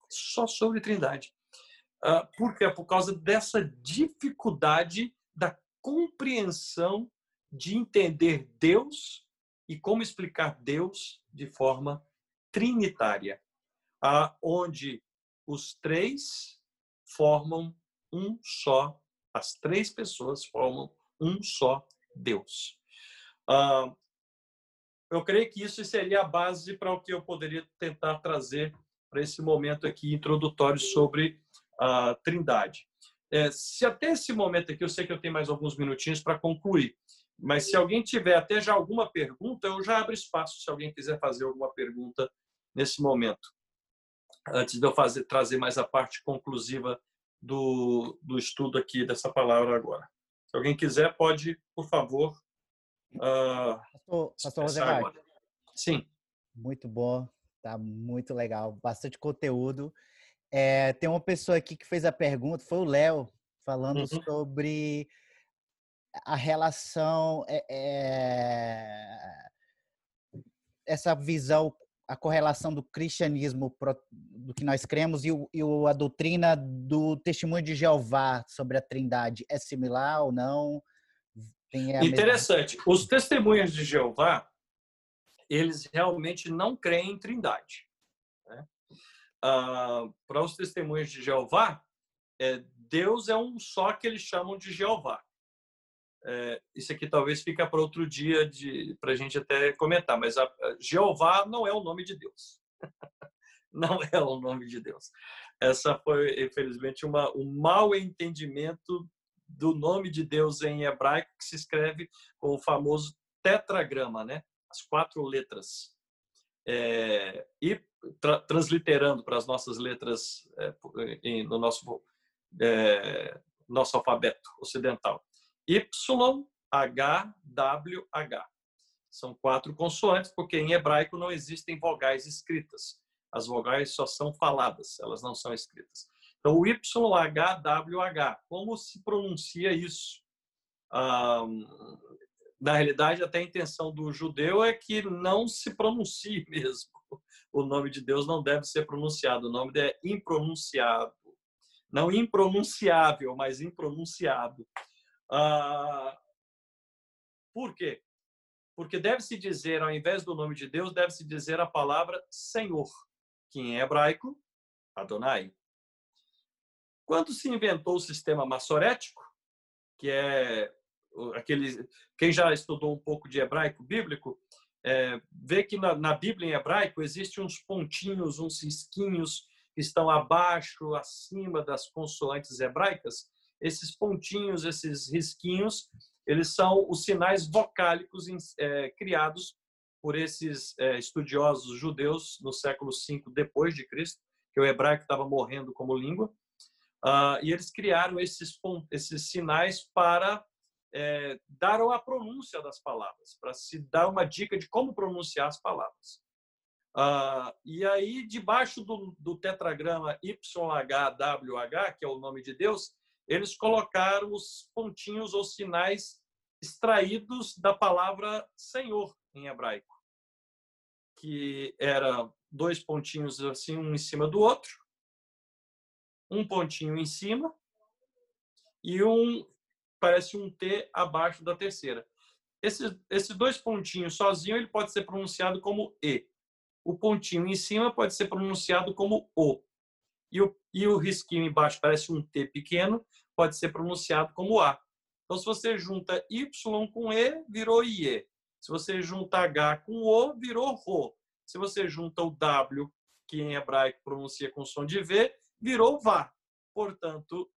Só sobre Trindade. Uh, por quê? Por causa dessa dificuldade da compreensão de entender Deus e como explicar Deus de forma trinitária, onde os três formam um só, as três pessoas formam um só Deus. Eu creio que isso seria a base para o que eu poderia tentar trazer para esse momento aqui introdutório sobre a Trindade. É, se até esse momento aqui, eu sei que eu tenho mais alguns minutinhos para concluir, mas se alguém tiver até já alguma pergunta, eu já abro espaço se alguém quiser fazer alguma pergunta nesse momento, antes de eu fazer, trazer mais a parte conclusiva do, do estudo aqui dessa palavra agora. Se alguém quiser, pode, por favor, Uh, pastor, pastor Rosemar. Sim. Muito bom, tá muito legal, bastante conteúdo. É, tem uma pessoa aqui que fez a pergunta, foi o Léo, falando uhum. sobre a relação, é, é, essa visão, a correlação do cristianismo, do que nós cremos, e, o, e a doutrina do testemunho de Jeová sobre a trindade é similar ou não? Interessante. Mesma... Os testemunhas de Jeová, eles realmente não creem em trindade. Né? Ah, para os testemunhas de Jeová, é, Deus é um só que eles chamam de Jeová. É, isso aqui talvez fica para outro dia para a gente até comentar, mas a, a, Jeová não é o nome de Deus. não é o nome de Deus. Essa foi, infelizmente, uma, um mau entendimento do nome de Deus em hebraico, que se escreve com o famoso tetragrama, né? as quatro letras. É, e tra transliterando para as nossas letras é, em, no nosso, é, nosso alfabeto ocidental. Y, H, W, H. São quatro consoantes, porque em hebraico não existem vogais escritas. As vogais só são faladas, elas não são escritas. Então, o YHWH, como se pronuncia isso? Ah, na realidade, até a intenção do judeu é que não se pronuncie mesmo. o nome de Deus não deve ser pronunciado. O nome é impronunciado. Não impronunciável, mas impronunciado. Ah, por quê? Porque deve-se dizer, ao invés do nome de Deus, deve-se dizer a palavra Senhor, que em hebraico, Adonai. Quando se inventou o sistema massorético, que é aquele quem já estudou um pouco de hebraico bíblico é, vê que na, na, Bíblia em hebraico existem uns pontinhos, uns risquinhos que estão abaixo, acima das consoantes hebraicas. Esses pontinhos, esses risquinhos, eles são os sinais vocálicos é, criados por esses é, estudiosos judeus no século V depois de Cristo, que o hebraico estava morrendo como língua, uh, e eles criaram esses, esses sinais para é, dar a pronúncia das palavras, para se dar uma dica de como pronunciar as palavras. Uh, e aí, debaixo do, do tetragrama YHWH, que é o nome de Deus, eles colocaram os pontinhos ou sinais extraídos da palavra Senhor em hebraico, que era dois pontinhos assim, um em cima do outro, um pontinho em cima e um parece um T abaixo da terceira. Esses, esses dois pontinhos sozinho ele pode ser pronunciado como E. O pontinho em cima pode ser pronunciado como O. E o, e o risquinho embaixo parece um T pequeno, pode ser pronunciado como A. Então, se você junta Y com E, virou IE. Se você junta H com O, virou RO. Se você junta o W, que em hebraico pronuncia com som de V, virou VA. Portanto,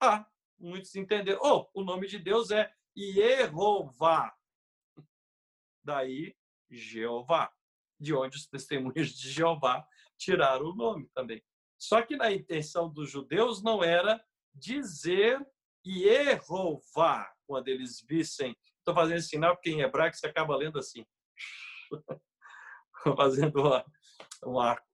A muitos entenderam. Oh, o nome de Deus é Jeová. Daí, Jeová, de onde os testemunhos de Jeová tiraram o nome também. Só que na intenção dos judeus não era dizer Jeová quando eles vissem. Estou fazendo sinal porque em hebraico você acaba lendo assim. fazendo uma, um arco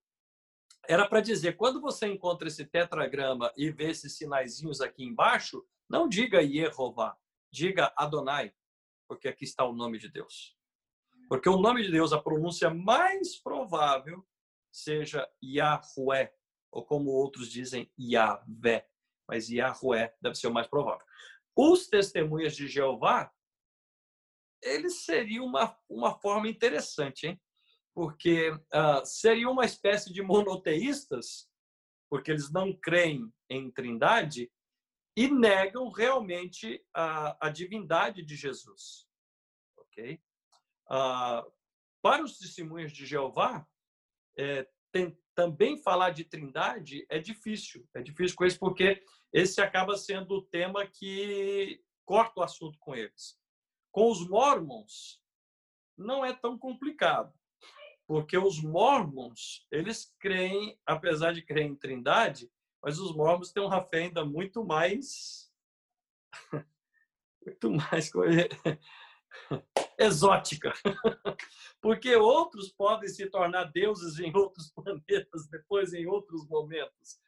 era para dizer, quando você encontra esse tetragrama e vê esses sinaizinhos aqui embaixo, não diga Yehová, diga Adonai, porque aqui está o nome de Deus. Porque o nome de Deus, a pronúncia mais provável seja Yahweh, ou como outros dizem, Yahvé. Mas Yahweh deve ser o mais provável. Os testemunhas de Jeová, eles seriam uma, uma forma interessante, hein? Porque uh, seria uma espécie de monoteístas, porque eles não creem em trindade e negam realmente a, a divindade de Jesus. Ok? Uh, para os testemunhos de Jeová, é, tem, também falar de trindade é difícil. É difícil com isso porque esse acaba sendo o tema que corta o assunto com eles. Com os mormons, não é tão complicado porque os mormons, eles creem, apesar de crer em trindade, mas os mormons têm uma fé ainda muito mais muito mais exótica. Porque outros podem se tornar deuses em outros planetas, depois em outros momentos.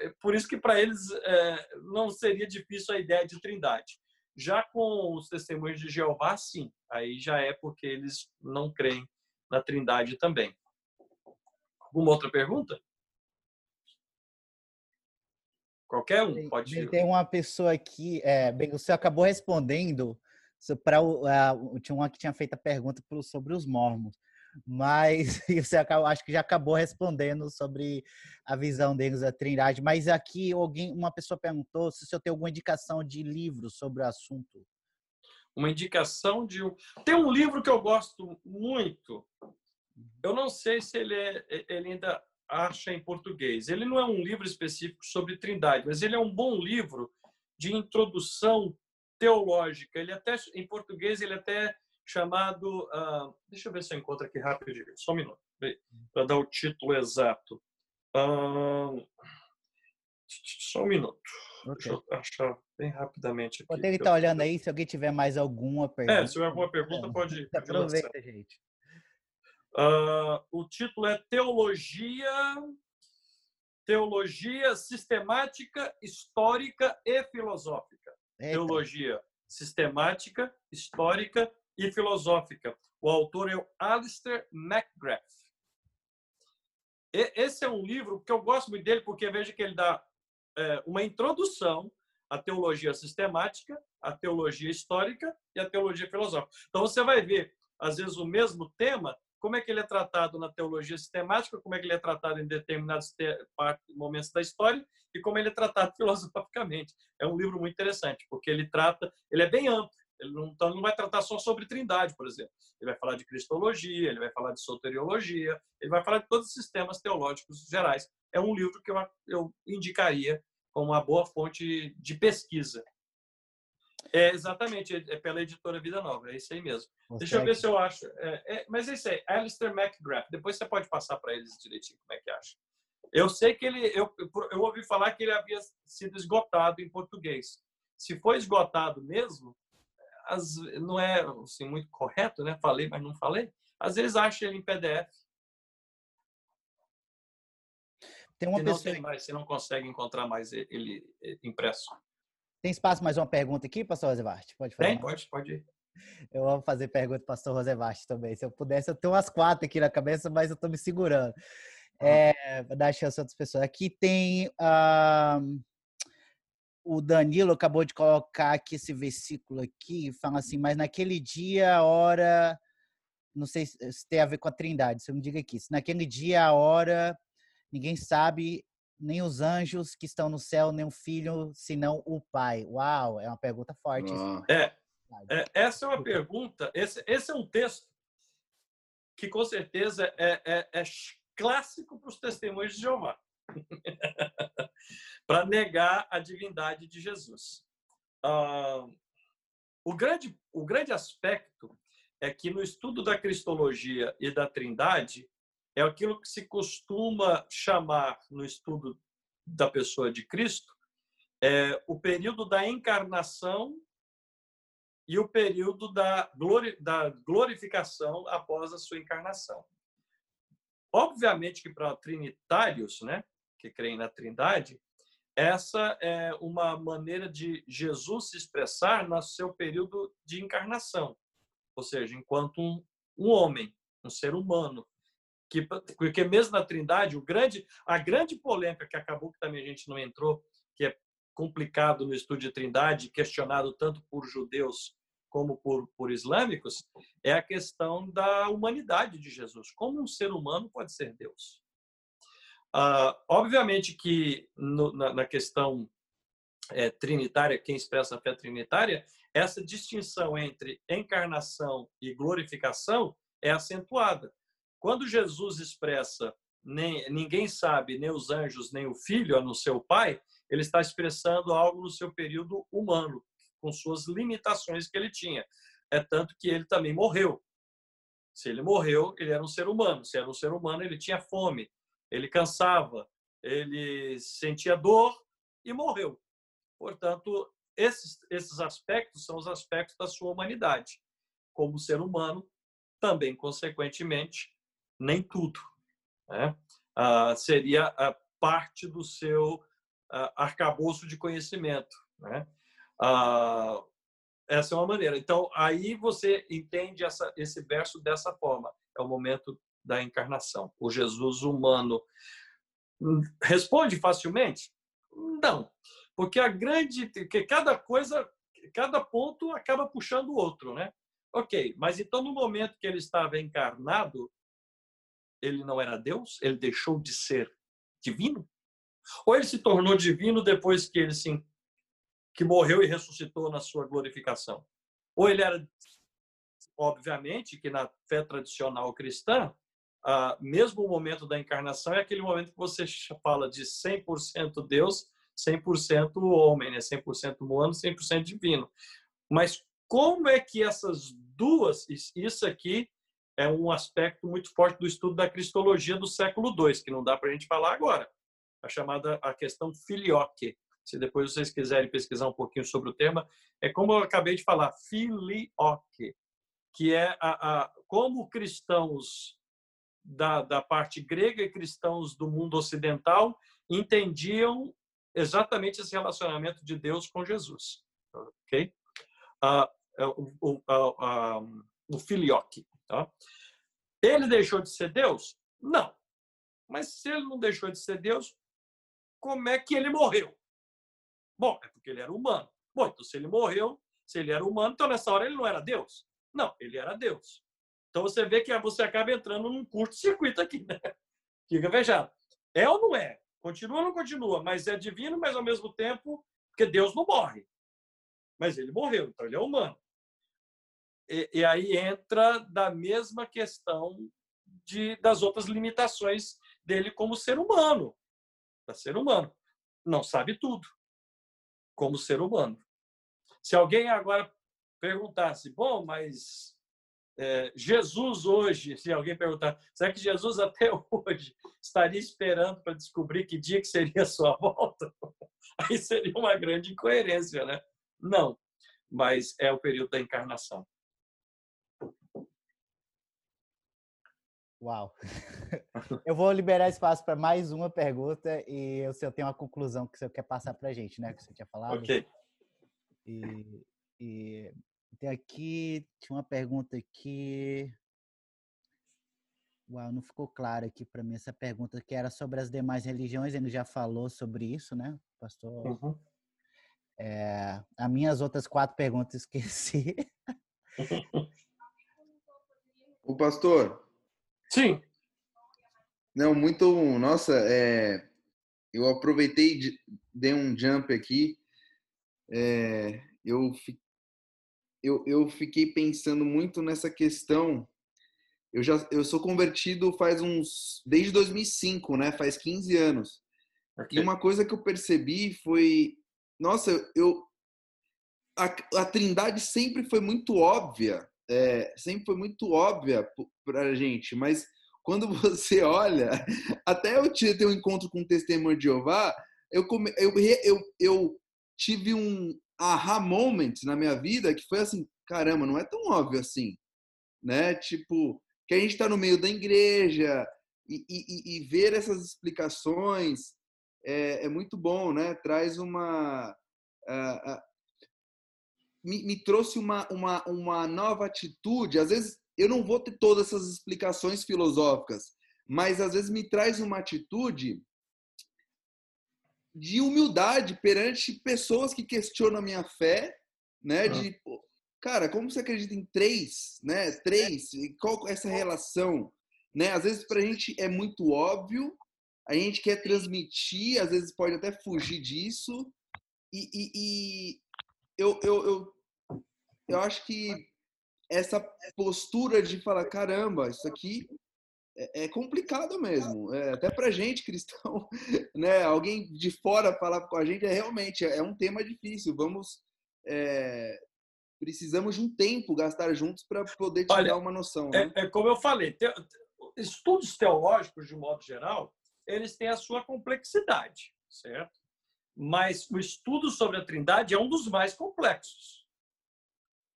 É por isso que para eles é, não seria difícil a ideia de trindade. Já com os testemunhos de Jeová, sim. Aí já é porque eles não creem na Trindade também. Alguma outra pergunta? Qualquer um pode. Tem uma pessoa aqui, é, bem, você acabou respondendo para uh, tinha uma que tinha feito a pergunta pro, sobre os mormons, mas você acabou, acho que já acabou respondendo sobre a visão deles da Trindade. Mas aqui alguém, uma pessoa perguntou se o senhor tem alguma indicação de livro sobre o assunto uma indicação de um. Tem um livro que eu gosto muito. Eu não sei se ele, é, ele ainda acha em português. Ele não é um livro específico sobre Trindade, mas ele é um bom livro de introdução teológica. Ele até em português ele é até chamado. Uh, deixa eu ver se eu encontro aqui rapidinho. Só um minuto para dar o título exato. Uh, só um minuto. Deixa eu achar bem rapidamente aqui. Estar olhando aí, se alguém tiver mais alguma pergunta. É, se tiver alguma pergunta, pode. pode Aproveita, gente. Uh, o título é Teologia, Teologia Sistemática, Histórica e Filosófica. Eita. Teologia Sistemática, Histórica e Filosófica. O autor é o Alistair McGrath. esse é um livro que eu gosto muito dele porque vejo que ele dá é, uma introdução à teologia sistemática, à teologia histórica e à teologia filosófica. Então você vai ver, às vezes, o mesmo tema, como é que ele é tratado na teologia sistemática, como é que ele é tratado em determinados momentos da história e como ele é tratado filosoficamente. É um livro muito interessante, porque ele trata, ele é bem amplo, ele não, então, não vai tratar só sobre trindade, por exemplo. Ele vai falar de cristologia, ele vai falar de soteriologia, ele vai falar de todos os sistemas teológicos gerais. É um livro que eu, eu indicaria como uma boa fonte de pesquisa. É exatamente, é pela editora Vida Nova, é isso aí mesmo. Você Deixa eu ver se eu acho. É, é, mas é isso aí, Alistair McGrath. Depois você pode passar para eles direitinho como é que acha. Eu sei que ele, eu, eu ouvi falar que ele havia sido esgotado em português. Se foi esgotado mesmo, as, não é assim, muito correto, né? Falei, mas não falei. Às vezes acha ele em PDF. Tem uma se pessoa... não mais, você não consegue encontrar mais ele impresso. Tem espaço mais uma pergunta aqui, pastor Rosevart? Pode fazer. Tem, pode, pode ir. Eu vou fazer pergunta para o pastor Rosevart também. Se eu pudesse, eu tenho umas quatro aqui na cabeça, mas eu estou me segurando. É, vou dar chance a outras pessoas. Aqui tem. Uh, o Danilo acabou de colocar aqui esse versículo aqui, fala assim, mas naquele dia, a hora, não sei se tem a ver com a trindade, você me diga aqui, se naquele dia, a hora, ninguém sabe, nem os anjos que estão no céu, nem o filho, senão o pai. Uau, é uma pergunta forte. É, é, essa é uma pergunta, esse, esse é um texto que com certeza é, é, é clássico para os testemunhos de Jeová. para negar a divindade de Jesus. Uh, o, grande, o grande aspecto é que no estudo da Cristologia e da Trindade, é aquilo que se costuma chamar no estudo da pessoa de Cristo é o período da encarnação e o período da, glori, da glorificação após a sua encarnação. Obviamente que para trinitários, né, que creem na Trindade, essa é uma maneira de Jesus se expressar no seu período de encarnação, ou seja, enquanto um, um homem, um ser humano, que porque mesmo na Trindade, o grande a grande polêmica que acabou que também a gente não entrou, que é complicado no estudo de Trindade, questionado tanto por judeus como por, por islâmicos, é a questão da humanidade de Jesus. Como um ser humano pode ser Deus? Uh, obviamente que no, na, na, questão é, trinitária, quem expressa a fé trinitária, essa distinção entre encarnação e glorificação é acentuada. Quando Jesus expressa nem, ninguém sabe, nem os anjos, nem o filho, no seu pai, ele está expressando algo no seu período humano, com suas limitações que ele tinha. É tanto que ele também morreu. Se ele morreu, ele era um ser humano. Se era um ser humano, ele tinha fome ele cansava, ele sentia dor e morreu. Portanto, esses, esses aspectos são os aspectos da sua humanidade. Como ser humano, também, consequentemente, nem tudo. Né? Ah, seria parte do seu ah, arcabouço de conhecimento. Né? Ah, essa é uma maneira. Então, aí você entende essa, esse verso dessa forma. É o momento da encarnação, o Jesus humano. Responde facilmente? Não, porque a grande, que cada coisa, cada ponto acaba puxando o outro, né? Ok, mas então no momento que ele estava encarnado, ele não era Deus? Ele deixou de ser divino? Ou ele se tornou divino depois que ele se que morreu e ressuscitou na sua glorificação? Ou ele era obviamente que na fé tradicional cristã, ah, mesmo o momento da encarnação é aquele momento que você fala de 100% Deus, 100% homem, né? 100% humano, 100% divino. Mas como é que essas duas, isso aqui é um aspecto muito forte do estudo da cristologia do século II, que não dá para a gente falar agora, a chamada a questão filioque. Se depois vocês quiserem pesquisar um pouquinho sobre o tema, é como eu acabei de falar, filioque, que é a, a como cristãos da, da parte grega e cristãos do mundo ocidental entendiam exatamente esse relacionamento de Deus com Jesus. Ok? Uh, o, o, uh, o filioque. Tá? Ele deixou de ser Deus? Não. Mas se ele não deixou de ser Deus, como é que ele morreu? Bom, é porque ele era humano. Bom, então se ele morreu, se ele era humano, então nessa hora ele não era Deus. Não, ele era Deus. Então você vê que você acaba entrando num curto-circuito aqui, né? Fica fechado. É ou não é? Continua ou não continua? Mas é divino, mas ao mesmo tempo, porque Deus não morre. Mas ele morreu, então ele é humano. E, e aí entra da mesma questão de, das outras limitações dele como ser humano. Da ser humano. Não sabe tudo. Como ser humano. Se alguém agora perguntasse, bom, mas é, Jesus hoje, se alguém perguntar, será que Jesus até hoje estaria esperando para descobrir que dia que seria a sua volta? Aí seria uma grande incoerência, né? Não, mas é o período da encarnação. Uau! Eu vou liberar espaço para mais uma pergunta e eu sei eu tenho uma conclusão que você quer passar para a gente, né? Que você tinha falado. Ok. E, e tem aqui, tinha uma pergunta aqui. Uau, não ficou claro aqui para mim essa pergunta que era sobre as demais religiões. Ele já falou sobre isso, né, pastor? Uhum. É, as minhas outras quatro perguntas esqueci. O pastor, Sim. Não, muito. Nossa, é, eu aproveitei, dei um jump aqui. É, eu, eu, eu fiquei pensando muito nessa questão. Eu já eu sou convertido faz uns desde 2005, né? Faz 15 anos. Okay. E uma coisa que eu percebi foi, nossa, eu a, a Trindade sempre foi muito óbvia é, sempre foi muito óbvia para a gente, mas quando você olha, até eu ter um encontro com o testemunho de Jeová, eu, come, eu, eu, eu tive um aha moment na minha vida que foi assim, caramba, não é tão óbvio assim, né? Tipo, que a gente está no meio da igreja e, e, e ver essas explicações é, é, muito bom, né? Traz uma... Uh, uh, me, me trouxe uma, uma, uma nova atitude. Às vezes eu não vou ter todas essas explicações filosóficas, mas às vezes me traz uma atitude de humildade perante pessoas que questionam a minha fé, né? De, cara, como você acredita em três, né? Três, qual essa relação, né? Às vezes para a gente é muito óbvio, a gente quer transmitir, às vezes pode até fugir disso, e, e, e eu, eu, eu eu acho que essa postura de falar, caramba, isso aqui é, é complicado mesmo. É, até pra gente, cristão, né? Alguém de fora falar com a gente é realmente é um tema difícil. Vamos. É, precisamos de um tempo gastar juntos para poder te Olha, dar uma noção. Né? É, é, como eu falei, te, estudos teológicos, de modo geral, eles têm a sua complexidade, certo? Mas o estudo sobre a Trindade é um dos mais complexos.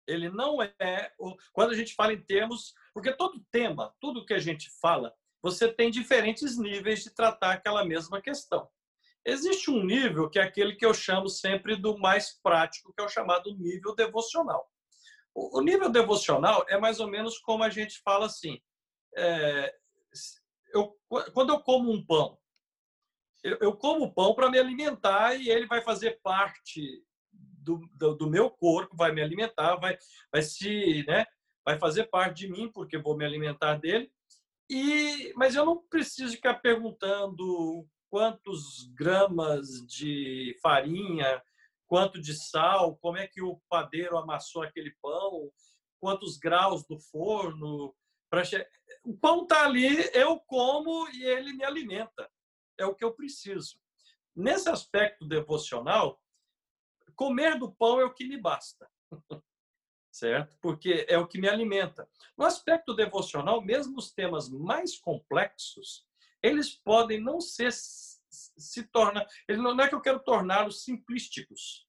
Ele não é. Quando a gente fala em termos. Porque todo tema, tudo que a gente fala, você tem diferentes níveis de tratar aquela mesma questão. Existe um nível que é aquele que eu chamo sempre do mais prático, que é o chamado nível devocional. O nível devocional é mais ou menos como a gente fala assim: é, eu, quando eu como um pão, eu, eu como pão para me alimentar e ele vai fazer parte do, do, do, meu corpo, vai me alimentar, vai, vai se, né, vai fazer parte de mim porque vou me alimentar dele. E, mas eu não preciso ficar perguntando quantos gramas de farinha, quanto de sal, como é que o padeiro amassou aquele pão, quantos graus do forno. Pra... O pão está ali, eu como e ele me alimenta. É o que eu preciso. Nesse aspecto devocional, comer do pão é o que me basta. certo? Porque é o que me alimenta. No aspecto devocional, mesmo os temas mais complexos, eles podem não ser se tornar, não é que eu quero torná-los simplísticos,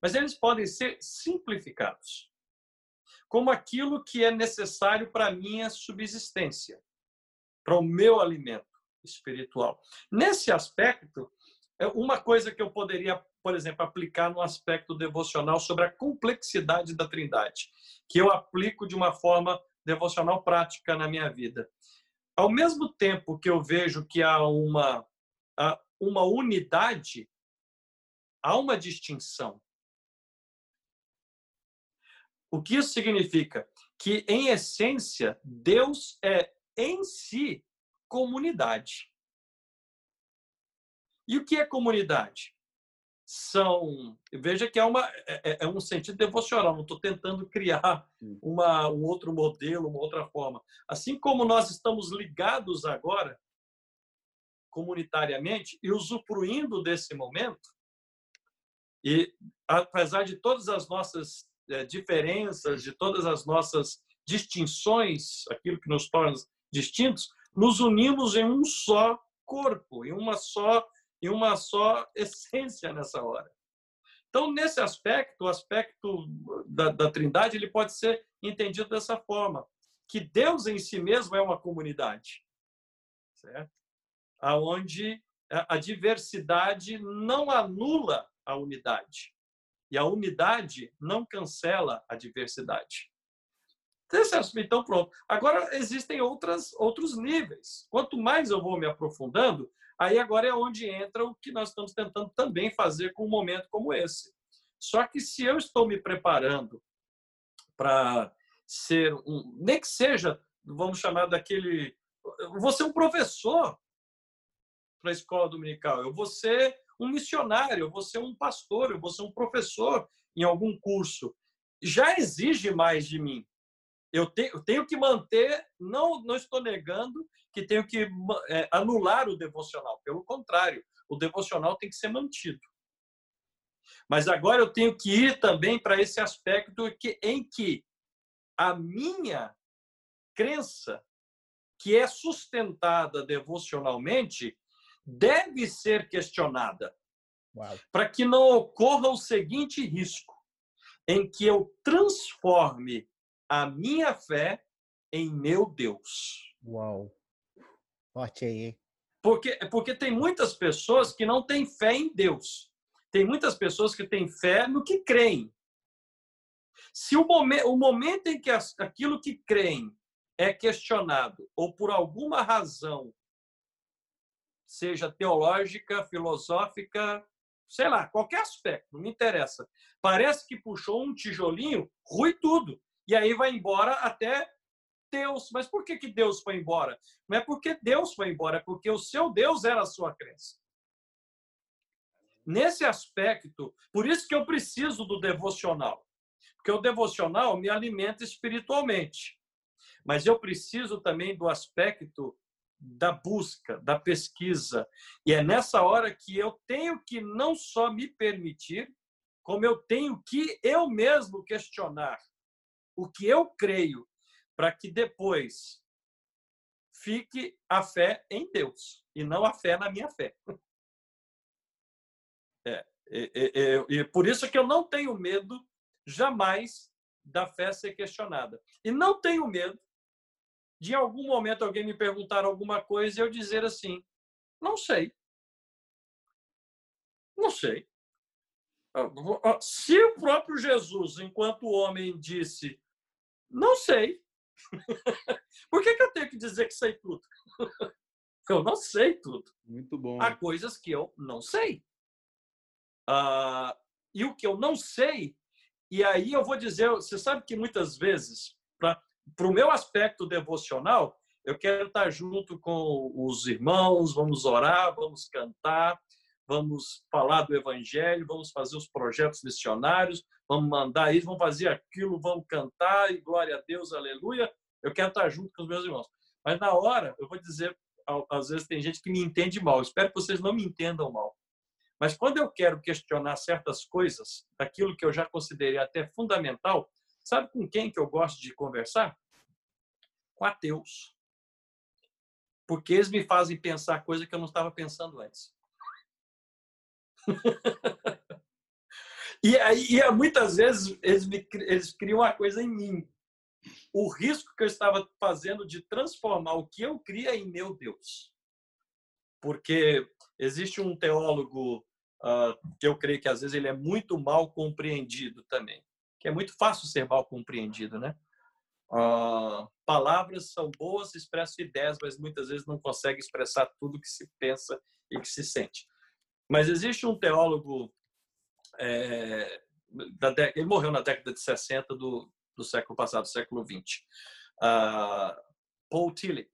mas eles podem ser simplificados. Como aquilo que é necessário para a minha subsistência, para o meu alimento espiritual. Nesse aspecto, é uma coisa que eu poderia por exemplo, aplicar no aspecto devocional sobre a complexidade da Trindade, que eu aplico de uma forma devocional prática na minha vida. ao mesmo tempo que eu vejo que há uma, uma unidade, há uma distinção. O que isso significa? Que, em essência, Deus é em si comunidade. E o que é comunidade? São. Veja que é, uma, é, é, é um sentido devocional, não estou tentando criar uma, um outro modelo, uma outra forma. Assim como nós estamos ligados agora, comunitariamente, e usufruindo desse momento, e apesar de todas as nossas é, diferenças, de todas as nossas distinções, aquilo que nos torna distintos, nos unimos em um só corpo, em uma só em uma só essência nessa hora. Então, nesse aspecto, o aspecto da, da Trindade, ele pode ser entendido dessa forma, que Deus em si mesmo é uma comunidade, certo? Aonde a diversidade não anula a unidade e a unidade não cancela a diversidade. Então, pronto. Agora, existem outras, outros níveis. Quanto mais eu vou me aprofundando, Aí agora é onde entra o que nós estamos tentando também fazer com um momento como esse. Só que se eu estou me preparando para ser um, nem que seja, vamos chamar daquele, eu vou ser um professor para a escola dominical, eu vou ser um missionário, eu vou ser um pastor, eu vou ser um professor em algum curso. Já exige mais de mim. Eu tenho, eu tenho que manter, não, não estou negando que tenho que é, anular o devocional. Pelo contrário, o devocional tem que ser mantido. Mas agora eu tenho que ir também para esse aspecto que, em que a minha crença, que é sustentada devocionalmente, deve ser questionada. Para que não ocorra o seguinte risco, em que eu transforme a minha fé em meu Deus. Uau. Forte aí. Porque, porque tem muitas pessoas que não têm fé em Deus. Tem muitas pessoas que têm fé no que creem. Se o, momen o momento em que as, aquilo que creem é questionado, ou por alguma razão, seja teológica, filosófica, sei lá, qualquer aspecto, não me interessa. Parece que puxou um tijolinho, rui tudo e aí vai embora até Deus. Mas por que, que Deus foi embora? Não é porque Deus foi embora, é porque o seu Deus era a sua crença. Nesse aspecto, por isso que eu preciso do devocional. Porque o devocional me alimenta espiritualmente. Mas eu preciso também do aspecto da busca, da pesquisa. E é nessa hora que eu tenho que não só me permitir, como eu tenho que eu mesmo questionar o que eu creio, para que depois fique a fé em Deus e não a fé na minha fé. É, é, é, por isso que eu não tenho medo jamais da fé ser questionada. E não tenho medo de em algum momento alguém me perguntar alguma coisa e eu dizer assim: não sei. Não sei. Ah, ah, se o próprio Jesus, enquanto homem, disse não sei. Por que, que eu tenho que dizer que sei tudo? eu não sei tudo. Muito bom. Há coisas que eu não sei. Uh, e o que eu não sei, e aí eu vou dizer, você sabe que muitas vezes, para o meu aspecto devocional, eu quero estar junto com os irmãos, vamos orar, vamos cantar, vamos falar do evangelho, vamos fazer os projetos missionários, vamos mandar isso, vamos fazer aquilo, vamos cantar e glória a Deus, aleluia. Eu quero estar junto com os meus irmãos. Mas na hora, eu vou dizer, às vezes tem gente que me entende mal. Espero que vocês não me entendam mal. Mas quando eu quero questionar certas coisas, daquilo que eu já considerei até fundamental, sabe com quem que eu gosto de conversar? Com ateus. Porque eles me fazem pensar coisa que eu não estava pensando antes. e aí, e muitas vezes, eles, me, eles criam uma coisa em mim. O risco que eu estava fazendo de transformar o que eu cria em meu Deus. Porque existe um teólogo uh, que eu creio que às vezes ele é muito mal compreendido também. Que é muito fácil ser mal compreendido, né? Uh, palavras são boas, expressam ideias, mas muitas vezes não conseguem expressar tudo que se pensa e que se sente. Mas existe um teólogo, é, ele morreu na década de 60 do, do século passado, século 20, uh, ah, Paul Tillich.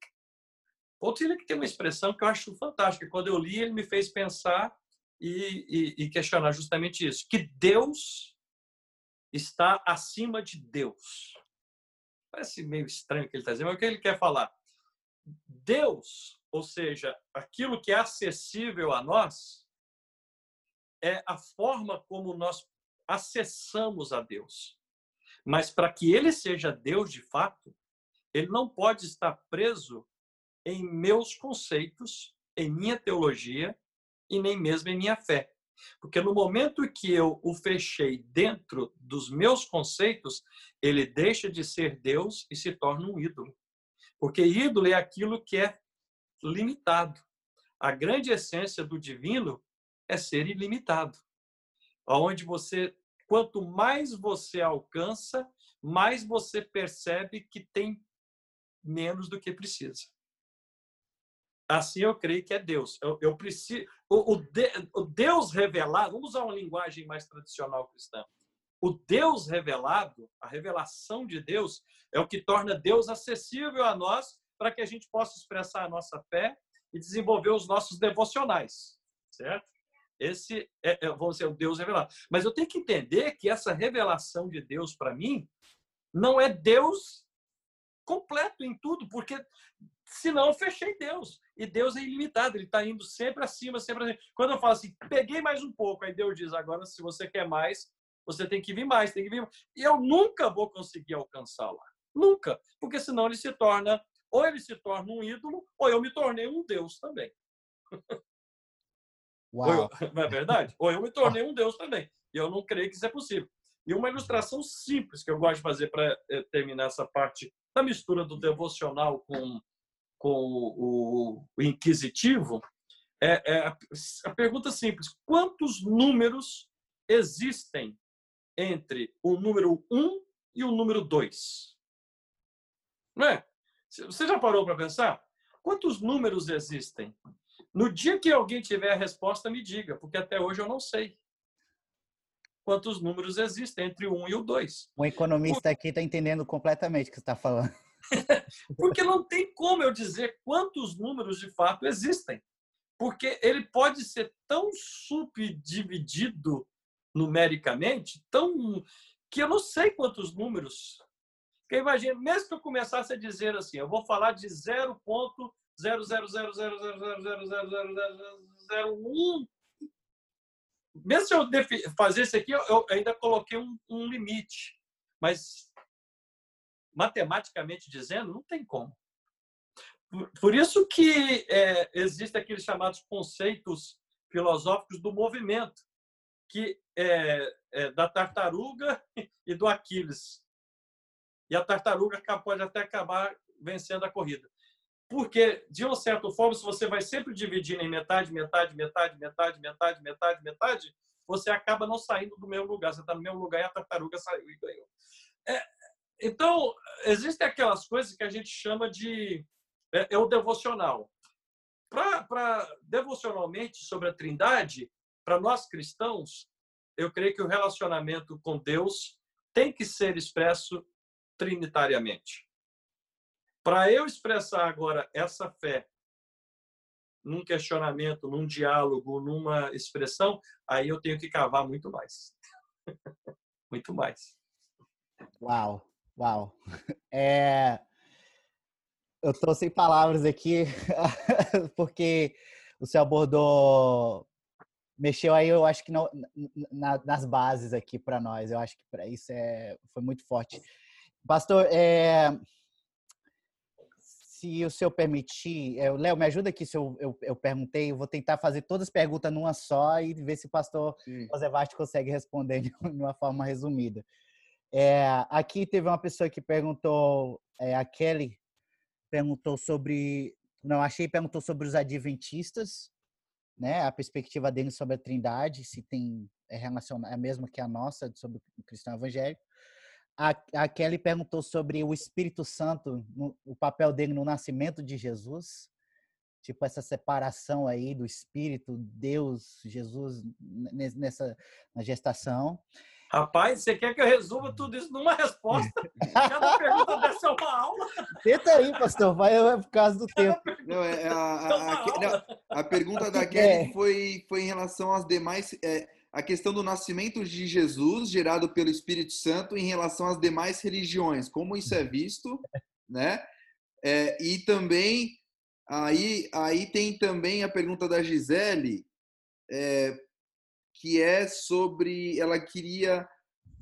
Paul Tillich tem uma expressão que eu acho fantástica. Quando eu li, ele me fez pensar e, e, e questionar justamente isso: que Deus está acima de Deus. Parece meio estranho o que ele está dizendo, mas o que ele quer falar? Deus, ou seja, aquilo que é acessível a nós, é a forma como nós acessamos a Deus. Mas para que ele seja Deus de fato, ele não pode estar preso em meus conceitos, em minha teologia e nem mesmo em minha fé. Porque no momento que eu o fechei dentro dos meus conceitos, ele deixa de ser Deus e se torna um ídolo. Porque ídolo é aquilo que é limitado. A grande essência do divino é ser ilimitado. Onde você, quanto mais você alcança, mais você percebe que tem menos do que precisa. Assim eu creio que é Deus. Eu, eu preciso. O, o, de, o Deus revelado, vamos usar uma linguagem mais tradicional cristã. O Deus revelado, a revelação de Deus, é o que torna Deus acessível a nós para que a gente possa expressar a nossa fé e desenvolver os nossos devocionais, certo? Esse é, é vamos dizer, o Deus revelado. Mas eu tenho que entender que essa revelação de Deus para mim não é Deus completo em tudo, porque senão eu fechei Deus. E Deus é ilimitado, ele está indo sempre acima, sempre acima. Quando eu falo assim, peguei mais um pouco, aí Deus diz, agora se você quer mais, você tem que vir mais, tem que vir mais. E eu nunca vou conseguir alcançar lá. Nunca. Porque senão ele se torna, ou ele se torna um ídolo, ou eu me tornei um Deus também. Uau. Eu, não é verdade? Ou eu me tornei um Deus também. E eu não creio que isso é possível. E uma ilustração simples que eu gosto de fazer para eh, terminar essa parte da mistura do devocional com com o, o inquisitivo, é, é a, a pergunta simples: quantos números existem entre o número 1 e o número 2? Não é? Você já parou para pensar? Quantos números existem? No dia que alguém tiver a resposta, me diga, porque até hoje eu não sei quantos números existem entre o 1 e o 2. Um economista aqui está entendendo completamente o que você está falando. Porque não tem como eu dizer quantos números de fato existem. Porque ele pode ser tão subdividido numericamente, tão que eu não sei quantos números. Porque imagina, mesmo que eu começasse a dizer assim, eu vou falar de 0.00000000001, mesmo se eu fazer isso aqui, eu ainda coloquei um, um limite. Mas matematicamente dizendo, não tem como. Por isso que é, existem aqueles chamados conceitos filosóficos do movimento, que é, é, da tartaruga e do Aquiles. E a tartaruga pode até acabar vencendo a corrida. Porque, de uma certa forma, se você vai sempre dividindo em metade, metade, metade, metade, metade, metade, metade, você acaba não saindo do mesmo lugar. Você está no mesmo lugar e a tartaruga saiu e ganhou. É, então, existem aquelas coisas que a gente chama de. É, é o devocional. Para devocionalmente sobre a Trindade, para nós cristãos, eu creio que o relacionamento com Deus tem que ser expresso trinitariamente. Para eu expressar agora essa fé num questionamento, num diálogo, numa expressão, aí eu tenho que cavar muito mais. muito mais. Uau! Uau! É... Eu estou sem palavras aqui, porque o senhor abordou, mexeu aí, eu acho que na, nas bases aqui para nós. Eu acho que para isso é, foi muito forte. Pastor, é, se o senhor permitir, é, Léo, me ajuda aqui se eu, eu, eu, perguntei, eu vou tentar fazer todas as perguntas numa só e ver se o pastor José Vasti consegue responder de uma forma resumida. É, aqui teve uma pessoa que perguntou, é, a Kelly perguntou sobre, não achei, perguntou sobre os adventistas, né? A perspectiva dele sobre a Trindade, se tem é relacionada é a mesma que a nossa sobre o cristão evangélico. A, a Kelly perguntou sobre o Espírito Santo, no, o papel dele no nascimento de Jesus. Tipo, essa separação aí do Espírito, Deus, Jesus, nessa na gestação. Rapaz, você quer que eu resuma tudo isso numa resposta? Cada pergunta dessa é uma aula. Tenta aí, pastor, vai é por causa do tempo. Não, é, a, a, a, a, pergunta da Kelly é. foi, foi em relação às demais. É, a questão do nascimento de Jesus, gerado pelo Espírito Santo, em relação às demais religiões, como isso é visto, né? É, e também, aí, aí tem também a pergunta da Gisele, é, que é sobre ela queria,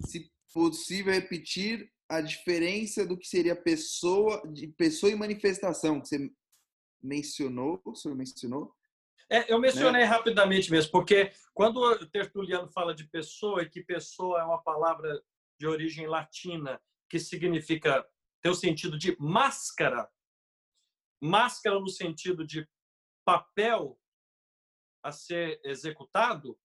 se possível, repetir a diferença do que seria pessoa, de pessoa e manifestação, que você mencionou, o senhor mencionou? É, eu mencionei né? rapidamente mesmo, porque quando o Tertuliano fala de pessoa, e que pessoa é uma palavra de origem latina, que significa, tem o sentido de máscara, máscara no sentido de papel a ser executado,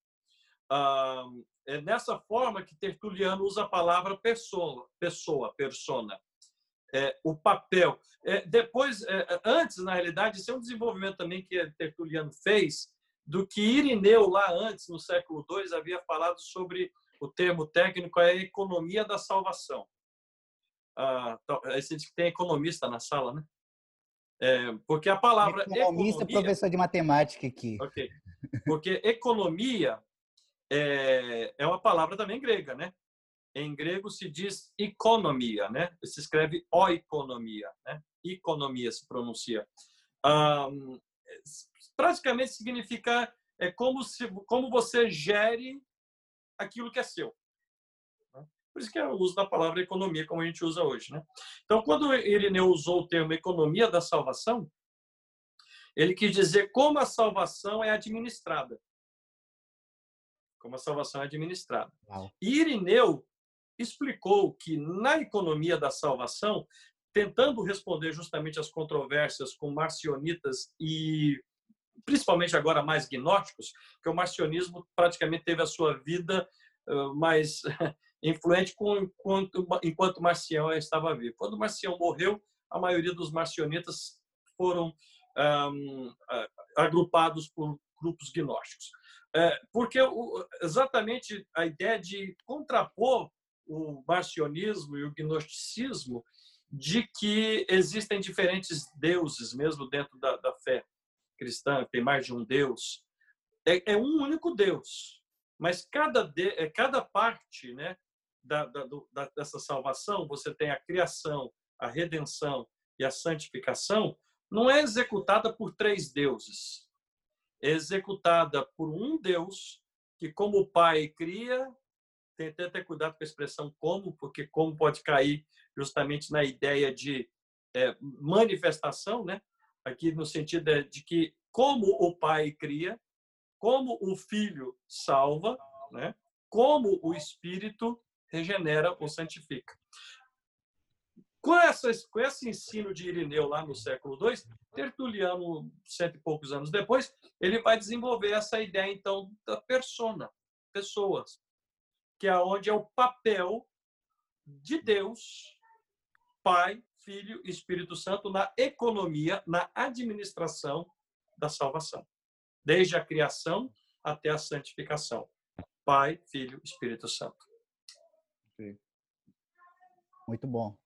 é nessa forma que Tertuliano usa a palavra pessoa, pessoa, persona. É, o papel. É, depois, é, antes, na realidade, isso é um desenvolvimento também que Tertuliano fez, do que Irineu, lá antes, no século II, havia falado sobre o termo técnico, é a economia da salvação. Ah, diz que tem economista na sala, né? É, porque a palavra. Economista, economia, professor de matemática aqui. Ok. Porque economia é, é uma palavra também grega, né? Em grego se diz economia, né? Se escreve oikonomia, né? Economia se pronuncia. Um, praticamente significa é como se como você gere aquilo que é seu. Né? Por isso que é o uso da palavra economia como a gente usa hoje, né? Então, quando Irineu usou o termo economia da salvação, ele quis dizer como a salvação é administrada como a salvação é administrada. Uau. Irineu explicou que na economia da salvação, tentando responder justamente às controvérsias com marcionitas e principalmente agora mais gnósticos, que o marcionismo praticamente teve a sua vida mais influente enquanto, enquanto Marcião estava vivo. Quando Marcião morreu, a maioria dos marcionitas foram um, agrupados por grupos gnósticos. É, porque exatamente a ideia de contrapor o marcionismo e o gnosticismo de que existem diferentes deuses mesmo dentro da, da fé cristã, tem mais de um Deus. É, é um único Deus, mas cada, de, é, cada parte né, da, da, da, dessa salvação, você tem a criação, a redenção e a santificação, não é executada por três deuses executada por um Deus que, como o Pai cria, tem até ter cuidado com a expressão como, porque como pode cair justamente na ideia de é, manifestação, né? aqui no sentido de que, como o Pai cria, como o Filho salva, né? como o Espírito regenera ou santifica. Com, essa, com esse ensino de Irineu lá no século II, Tertuliano, cento e poucos anos depois, ele vai desenvolver essa ideia, então, da persona, pessoas, que é onde é o papel de Deus, Pai, Filho e Espírito Santo na economia, na administração da salvação, desde a criação até a santificação. Pai, Filho, Espírito Santo. Muito bom.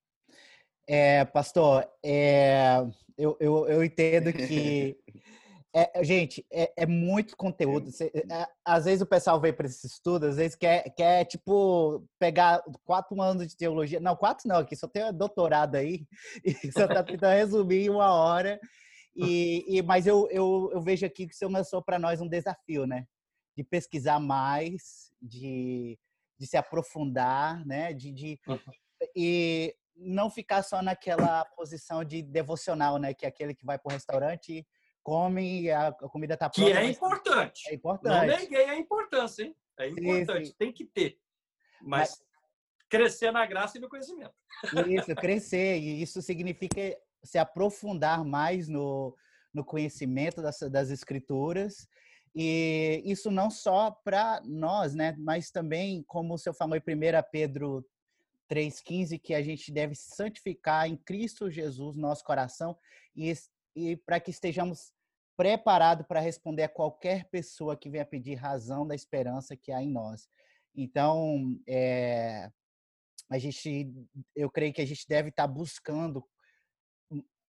É, pastor, é, eu, eu, eu entendo que. É, gente, é, é, muito conteúdo. Cê, é, às vezes o pessoal vem para esse estudo, às vezes quer, quer, tipo, pegar quatro anos de teologia. Não, quatro não, aqui só tem doutorado aí, e só está tentando resumir em uma hora. E, e, mas eu, eu, eu vejo aqui que o senhor lançou para nós um desafio, né? De pesquisar mais, de, de se aprofundar, né? De, de, uhum. E não ficar só naquela posição de devocional, né? Que é aquele que vai para o restaurante, come e a comida está pronta. Que é importante. É importante. Não neguei a importância, hein? É importante, sim, sim. tem que ter. Mas, Mas, crescer na graça e no conhecimento. Isso, crescer. E isso significa se aprofundar mais no, no conhecimento das, das escrituras. E isso não só para nós, né? Mas também, como o senhor falou em 1 Pedro 3,15, que a gente deve santificar em Cristo Jesus nosso coração e, e para que estejamos preparados para responder a qualquer pessoa que venha pedir razão da esperança que há em nós. Então, é, a gente, eu creio que a gente deve estar buscando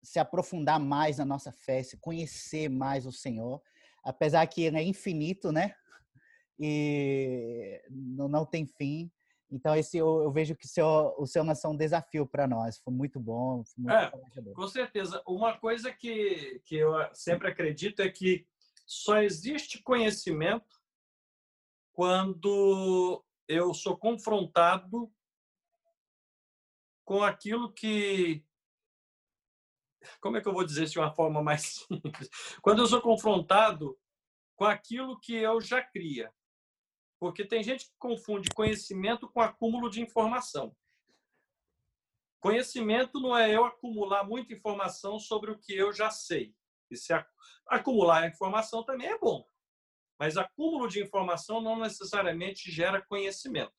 se aprofundar mais na nossa fé, se conhecer mais o Senhor, apesar que ele é infinito, né? E não tem fim. Então, esse eu, eu vejo que o seu, o seu é um desafio para nós. Foi muito bom. Foi muito é, com certeza. Uma coisa que, que eu sempre acredito é que só existe conhecimento quando eu sou confrontado com aquilo que como é que eu vou dizer isso de uma forma mais simples? Quando eu sou confrontado com aquilo que eu já cria. Porque tem gente que confunde conhecimento com acúmulo de informação. Conhecimento não é eu acumular muita informação sobre o que eu já sei. E se acumular informação também é bom. Mas acúmulo de informação não necessariamente gera conhecimento.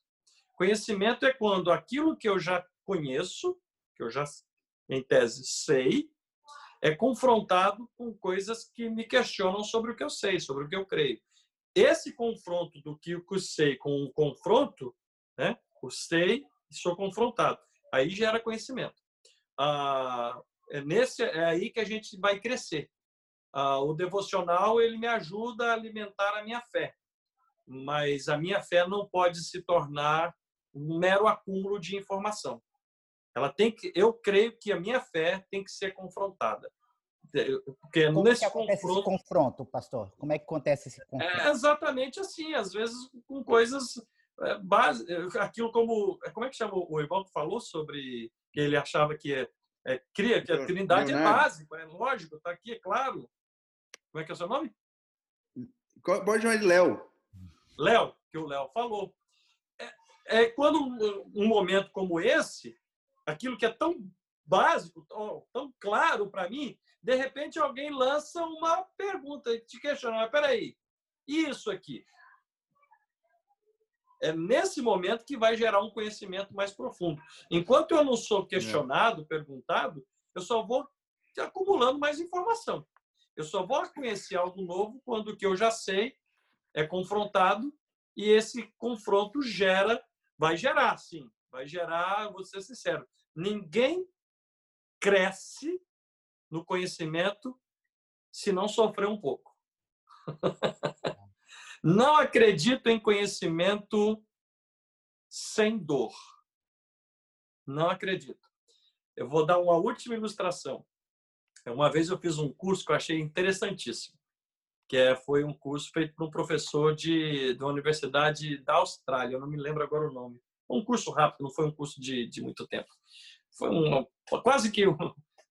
Conhecimento é quando aquilo que eu já conheço, que eu já, em tese, sei, é confrontado com coisas que me questionam sobre o que eu sei, sobre o que eu creio. Esse confronto do que eu sei com o confronto, né? o sei sou confrontado, aí gera conhecimento. Ah, é, nesse, é aí que a gente vai crescer. Ah, o devocional ele me ajuda a alimentar a minha fé, mas a minha fé não pode se tornar um mero acúmulo de informação. Ela tem que, eu creio que a minha fé tem que ser confrontada. Porque Como nesse que acontece confronto, esse confronto, pastor? Como é que acontece esse confronto? É exatamente assim, às vezes com coisas é, base, aquilo como como é que chama o Ivaldo falou sobre que ele achava que é, é cria que a Trindade é básico, é lógico, está aqui, é claro. Como é que é o seu nome? Pode chamar de Léo. Léo, que o Léo falou. É, é quando um, um momento como esse aquilo que é tão básico, tão, tão claro para mim, de repente alguém lança uma pergunta e te questiona, mas peraí, isso aqui? É nesse momento que vai gerar um conhecimento mais profundo. Enquanto eu não sou questionado, é. perguntado, eu só vou acumulando mais informação. Eu só vou conhecer algo novo quando o que eu já sei é confrontado e esse confronto gera, vai gerar, sim, vai gerar, vou ser sincero, ninguém cresce no conhecimento se não sofrer um pouco. não acredito em conhecimento sem dor. Não acredito. Eu vou dar uma última ilustração. Uma vez eu fiz um curso que eu achei interessantíssimo, que é, foi um curso feito por um professor de, de uma universidade da Austrália, eu não me lembro agora o nome um curso rápido, não foi um curso de, de muito tempo. Foi uma, quase que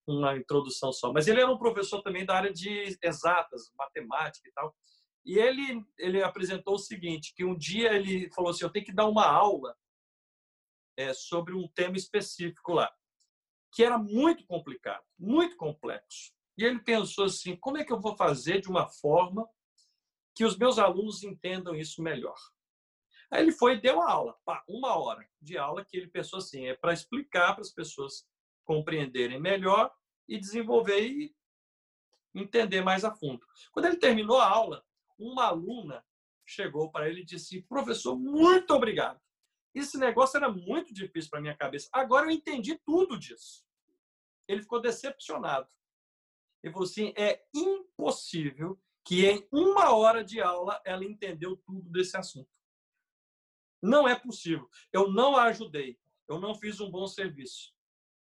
uma introdução só. Mas ele era um professor também da área de exatas, matemática e tal. E ele, ele apresentou o seguinte, que um dia ele falou assim, eu tenho que dar uma aula é, sobre um tema específico lá, que era muito complicado, muito complexo. E ele pensou assim, como é que eu vou fazer de uma forma que os meus alunos entendam isso melhor? Aí ele foi e deu a aula, uma hora de aula que ele pensou assim, é para explicar para as pessoas compreenderem melhor e desenvolver e entender mais a fundo. Quando ele terminou a aula, uma aluna chegou para ele e disse: "Professor, muito obrigado. Esse negócio era muito difícil para minha cabeça. Agora eu entendi tudo disso." Ele ficou decepcionado. Ele falou assim: "É impossível que em uma hora de aula ela entendeu tudo desse assunto." Não é possível. Eu não a ajudei. Eu não fiz um bom serviço.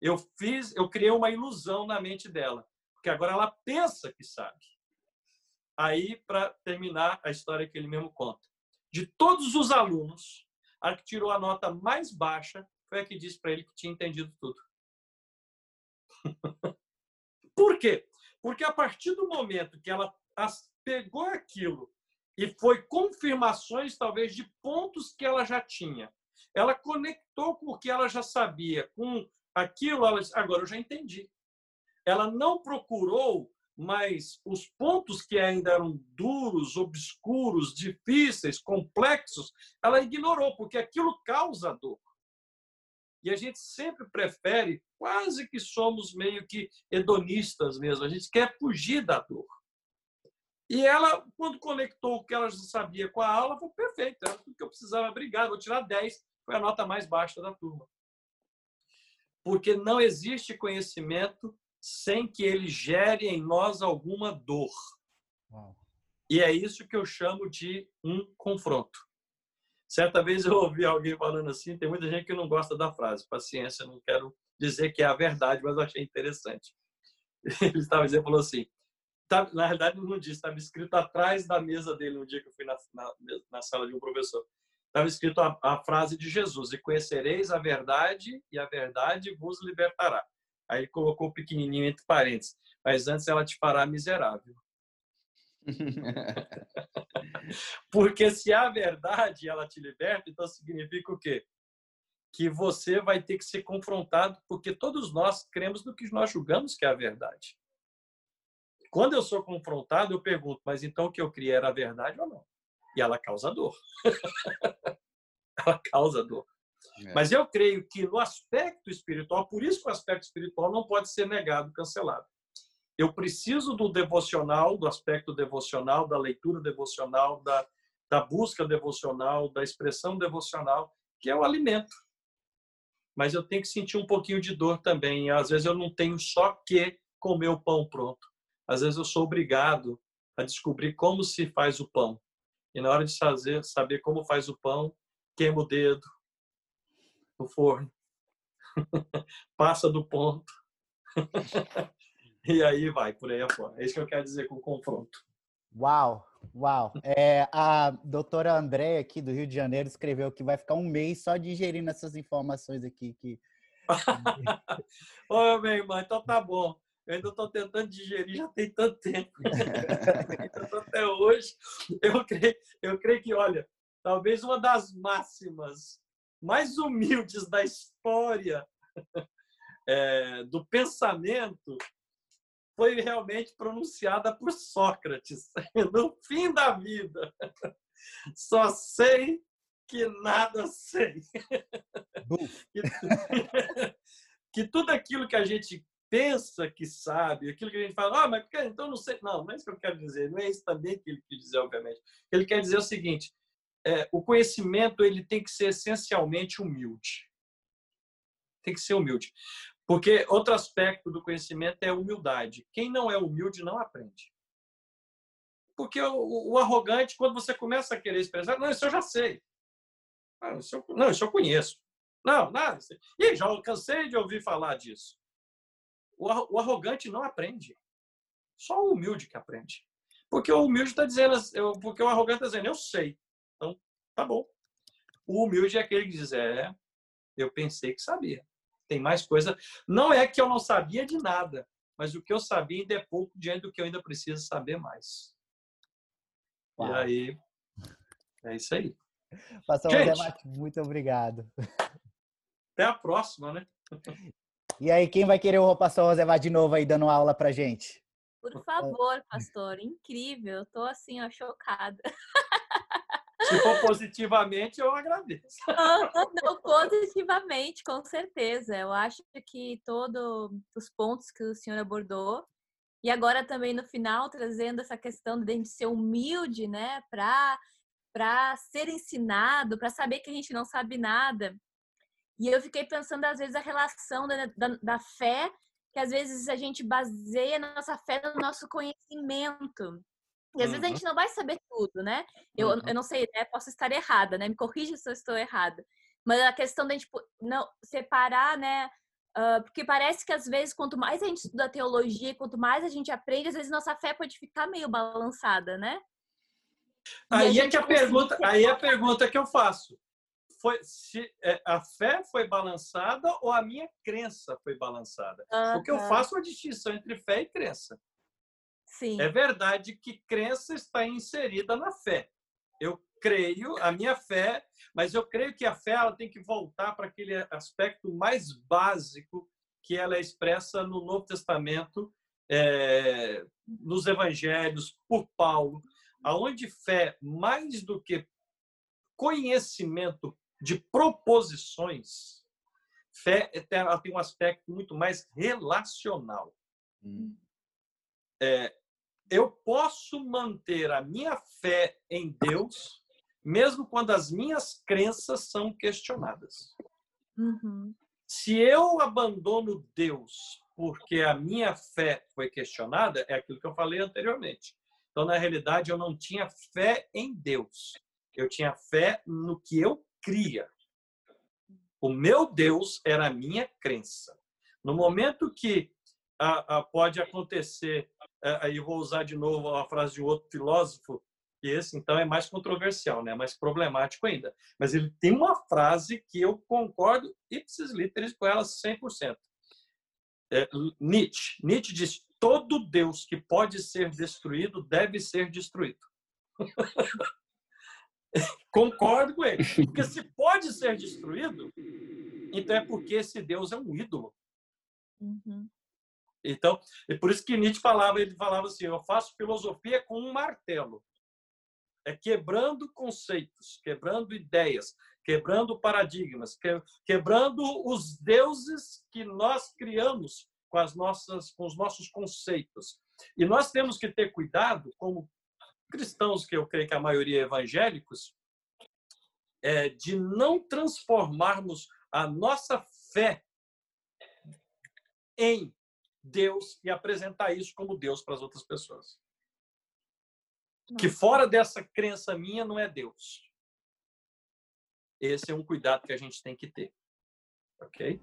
Eu fiz, eu criei uma ilusão na mente dela, porque agora ela pensa que sabe. Aí, para terminar a história que ele mesmo conta, de todos os alunos, a que tirou a nota mais baixa foi a que disse para ele que tinha entendido tudo. Por quê? Porque a partir do momento que ela pegou aquilo e foi confirmações, talvez, de pontos que ela já tinha. Ela conectou com o que ela já sabia, com aquilo, ela disse, agora eu já entendi. Ela não procurou mas os pontos que ainda eram duros, obscuros, difíceis, complexos, ela ignorou, porque aquilo causa dor. E a gente sempre prefere, quase que somos meio que hedonistas mesmo, a gente quer fugir da dor. E ela, quando conectou o que ela já sabia com a aula, foi perfeito, era tudo que eu precisava. Obrigado, vou tirar 10, foi a nota mais baixa da turma. Porque não existe conhecimento sem que ele gere em nós alguma dor. Uau. E é isso que eu chamo de um confronto. Certa vez eu ouvi alguém falando assim, tem muita gente que não gosta da frase, paciência, não quero dizer que é a verdade, mas eu achei interessante. Ele estava dizendo, falou assim, tá, na realidade não disse, estava escrito atrás da mesa dele no dia que eu fui na, na, na sala de um professor. Estava escrito a, a, frase de Jesus, e conhecereis a verdade, e a verdade vos libertará. Aí colocou pequenininho entre parênteses, mas antes ela te fará miserável. Porque se a verdade ela te liberta, então significa o quê? Que você vai ter que ser confrontado, porque todos nós cremos no que nós julgamos que é a verdade. Quando eu sou confrontado, eu pergunto, mas então o que eu criei era a verdade ou não? E ela causa dor. ela causa dor. É. Mas eu creio que no aspecto espiritual, por isso que o aspecto espiritual não pode ser negado, cancelado eu preciso do devocional, do aspecto devocional, da leitura devocional, da, da busca devocional, da expressão devocional, que é o alimento. Mas eu tenho que sentir um pouquinho de dor também. Às vezes eu não tenho só que comer o pão pronto. Às vezes eu sou obrigado a descobrir como se faz o pão. E na hora de fazer, saber como faz o pão, queima o dedo no forno, passa do ponto. e aí vai, por aí afora. É isso que eu quero dizer com o confronto. Uau, uau. É, a doutora Andréia, aqui do Rio de Janeiro, escreveu que vai ficar um mês só digerindo essas informações aqui. Que... Ô, meu irmão, então tá bom. Eu ainda estou tentando digerir, já tem tanto tempo. então, até hoje, eu creio, eu creio que, olha, talvez uma das máximas mais humildes da história é, do pensamento foi realmente pronunciada por Sócrates no fim da vida. Só sei que nada sei. que tudo aquilo que a gente pensa que sabe, aquilo que a gente fala, ah, mas então não sei. Não, não é isso que eu quero dizer. Não é isso também que ele quer dizer, obviamente. Ele quer dizer o seguinte: é, o conhecimento ele tem que ser essencialmente humilde. Tem que ser humilde. Porque outro aspecto do conhecimento é a humildade. Quem não é humilde não aprende. Porque o, o arrogante, quando você começa a querer expressar, não, isso eu já sei. Não, isso eu, não, isso eu conheço. Não, nada. E já cansei de ouvir falar disso. O, arrogante não aprende. Só o humilde que aprende. Porque o humilde está dizendo, porque o arrogante está dizendo, eu sei. Então, tá bom. O humilde é aquele que diz, é, eu pensei que sabia tem mais coisa. Não é que eu não sabia de nada, mas o que eu sabia ainda é pouco diante do que eu ainda preciso saber mais. Uau. E aí, é isso aí. Pastor Gente, muito obrigado. Até a próxima, né? E aí, quem vai querer o pastor Rosemar de novo aí dando aula pra gente? Por favor, pastor. Incrível. Eu tô assim, ó, chocada. Se for positivamente, eu agradeço. Não, positivamente, com certeza. Eu acho que todos os pontos que o senhor abordou, e agora também no final, trazendo essa questão de a gente ser humilde, né, para ser ensinado, para saber que a gente não sabe nada. E eu fiquei pensando, às vezes, a relação da, da, da fé, que às vezes a gente baseia a nossa fé no nosso conhecimento. E às uhum. vezes a gente não vai saber tudo, né? Eu, uhum. eu não sei, né? Posso estar errada, né? Me corrija se eu estou errada. Mas a questão da gente tipo, não separar, né? Uh, porque parece que às vezes, quanto mais a gente estuda teologia, quanto mais a gente aprende, às vezes nossa fé pode ficar meio balançada, né? aí é que a pergunta, aí é a pergunta que eu faço. Foi se é, a fé foi balançada ou a minha crença foi balançada? Uhum. Porque eu faço a distinção entre fé e crença. Sim. É verdade que crença está inserida na fé. Eu creio, a minha fé, mas eu creio que a fé ela tem que voltar para aquele aspecto mais básico que ela é expressa no Novo Testamento, é, nos Evangelhos, por Paulo, aonde fé, mais do que conhecimento de proposições, Fé ela tem um aspecto muito mais relacional. Hum. É, eu posso manter a minha fé em Deus, mesmo quando as minhas crenças são questionadas. Uhum. Se eu abandono Deus porque a minha fé foi questionada, é aquilo que eu falei anteriormente. Então, na realidade, eu não tinha fé em Deus. Eu tinha fé no que eu cria. O meu Deus era a minha crença. No momento que a, a, pode acontecer, aí vou usar de novo a frase de outro filósofo, e esse então é mais controversial, né? mais problemático ainda. Mas ele tem uma frase que eu concordo ipsis literis com ela 100%. É, Nietzsche. Nietzsche diz: todo Deus que pode ser destruído deve ser destruído. Concordo com ele. Porque se pode ser destruído, então é porque esse Deus é um ídolo. Uhum. Então, é por isso que Nietzsche falava, ele falava assim, eu faço filosofia com um martelo. É quebrando conceitos, quebrando ideias, quebrando paradigmas, quebrando os deuses que nós criamos com as nossas com os nossos conceitos. E nós temos que ter cuidado como cristãos, que eu creio que a maioria é evangélicos, é, de não transformarmos a nossa fé em Deus e apresentar isso como Deus para as outras pessoas. Que fora dessa crença minha não é Deus. Esse é um cuidado que a gente tem que ter. Ok?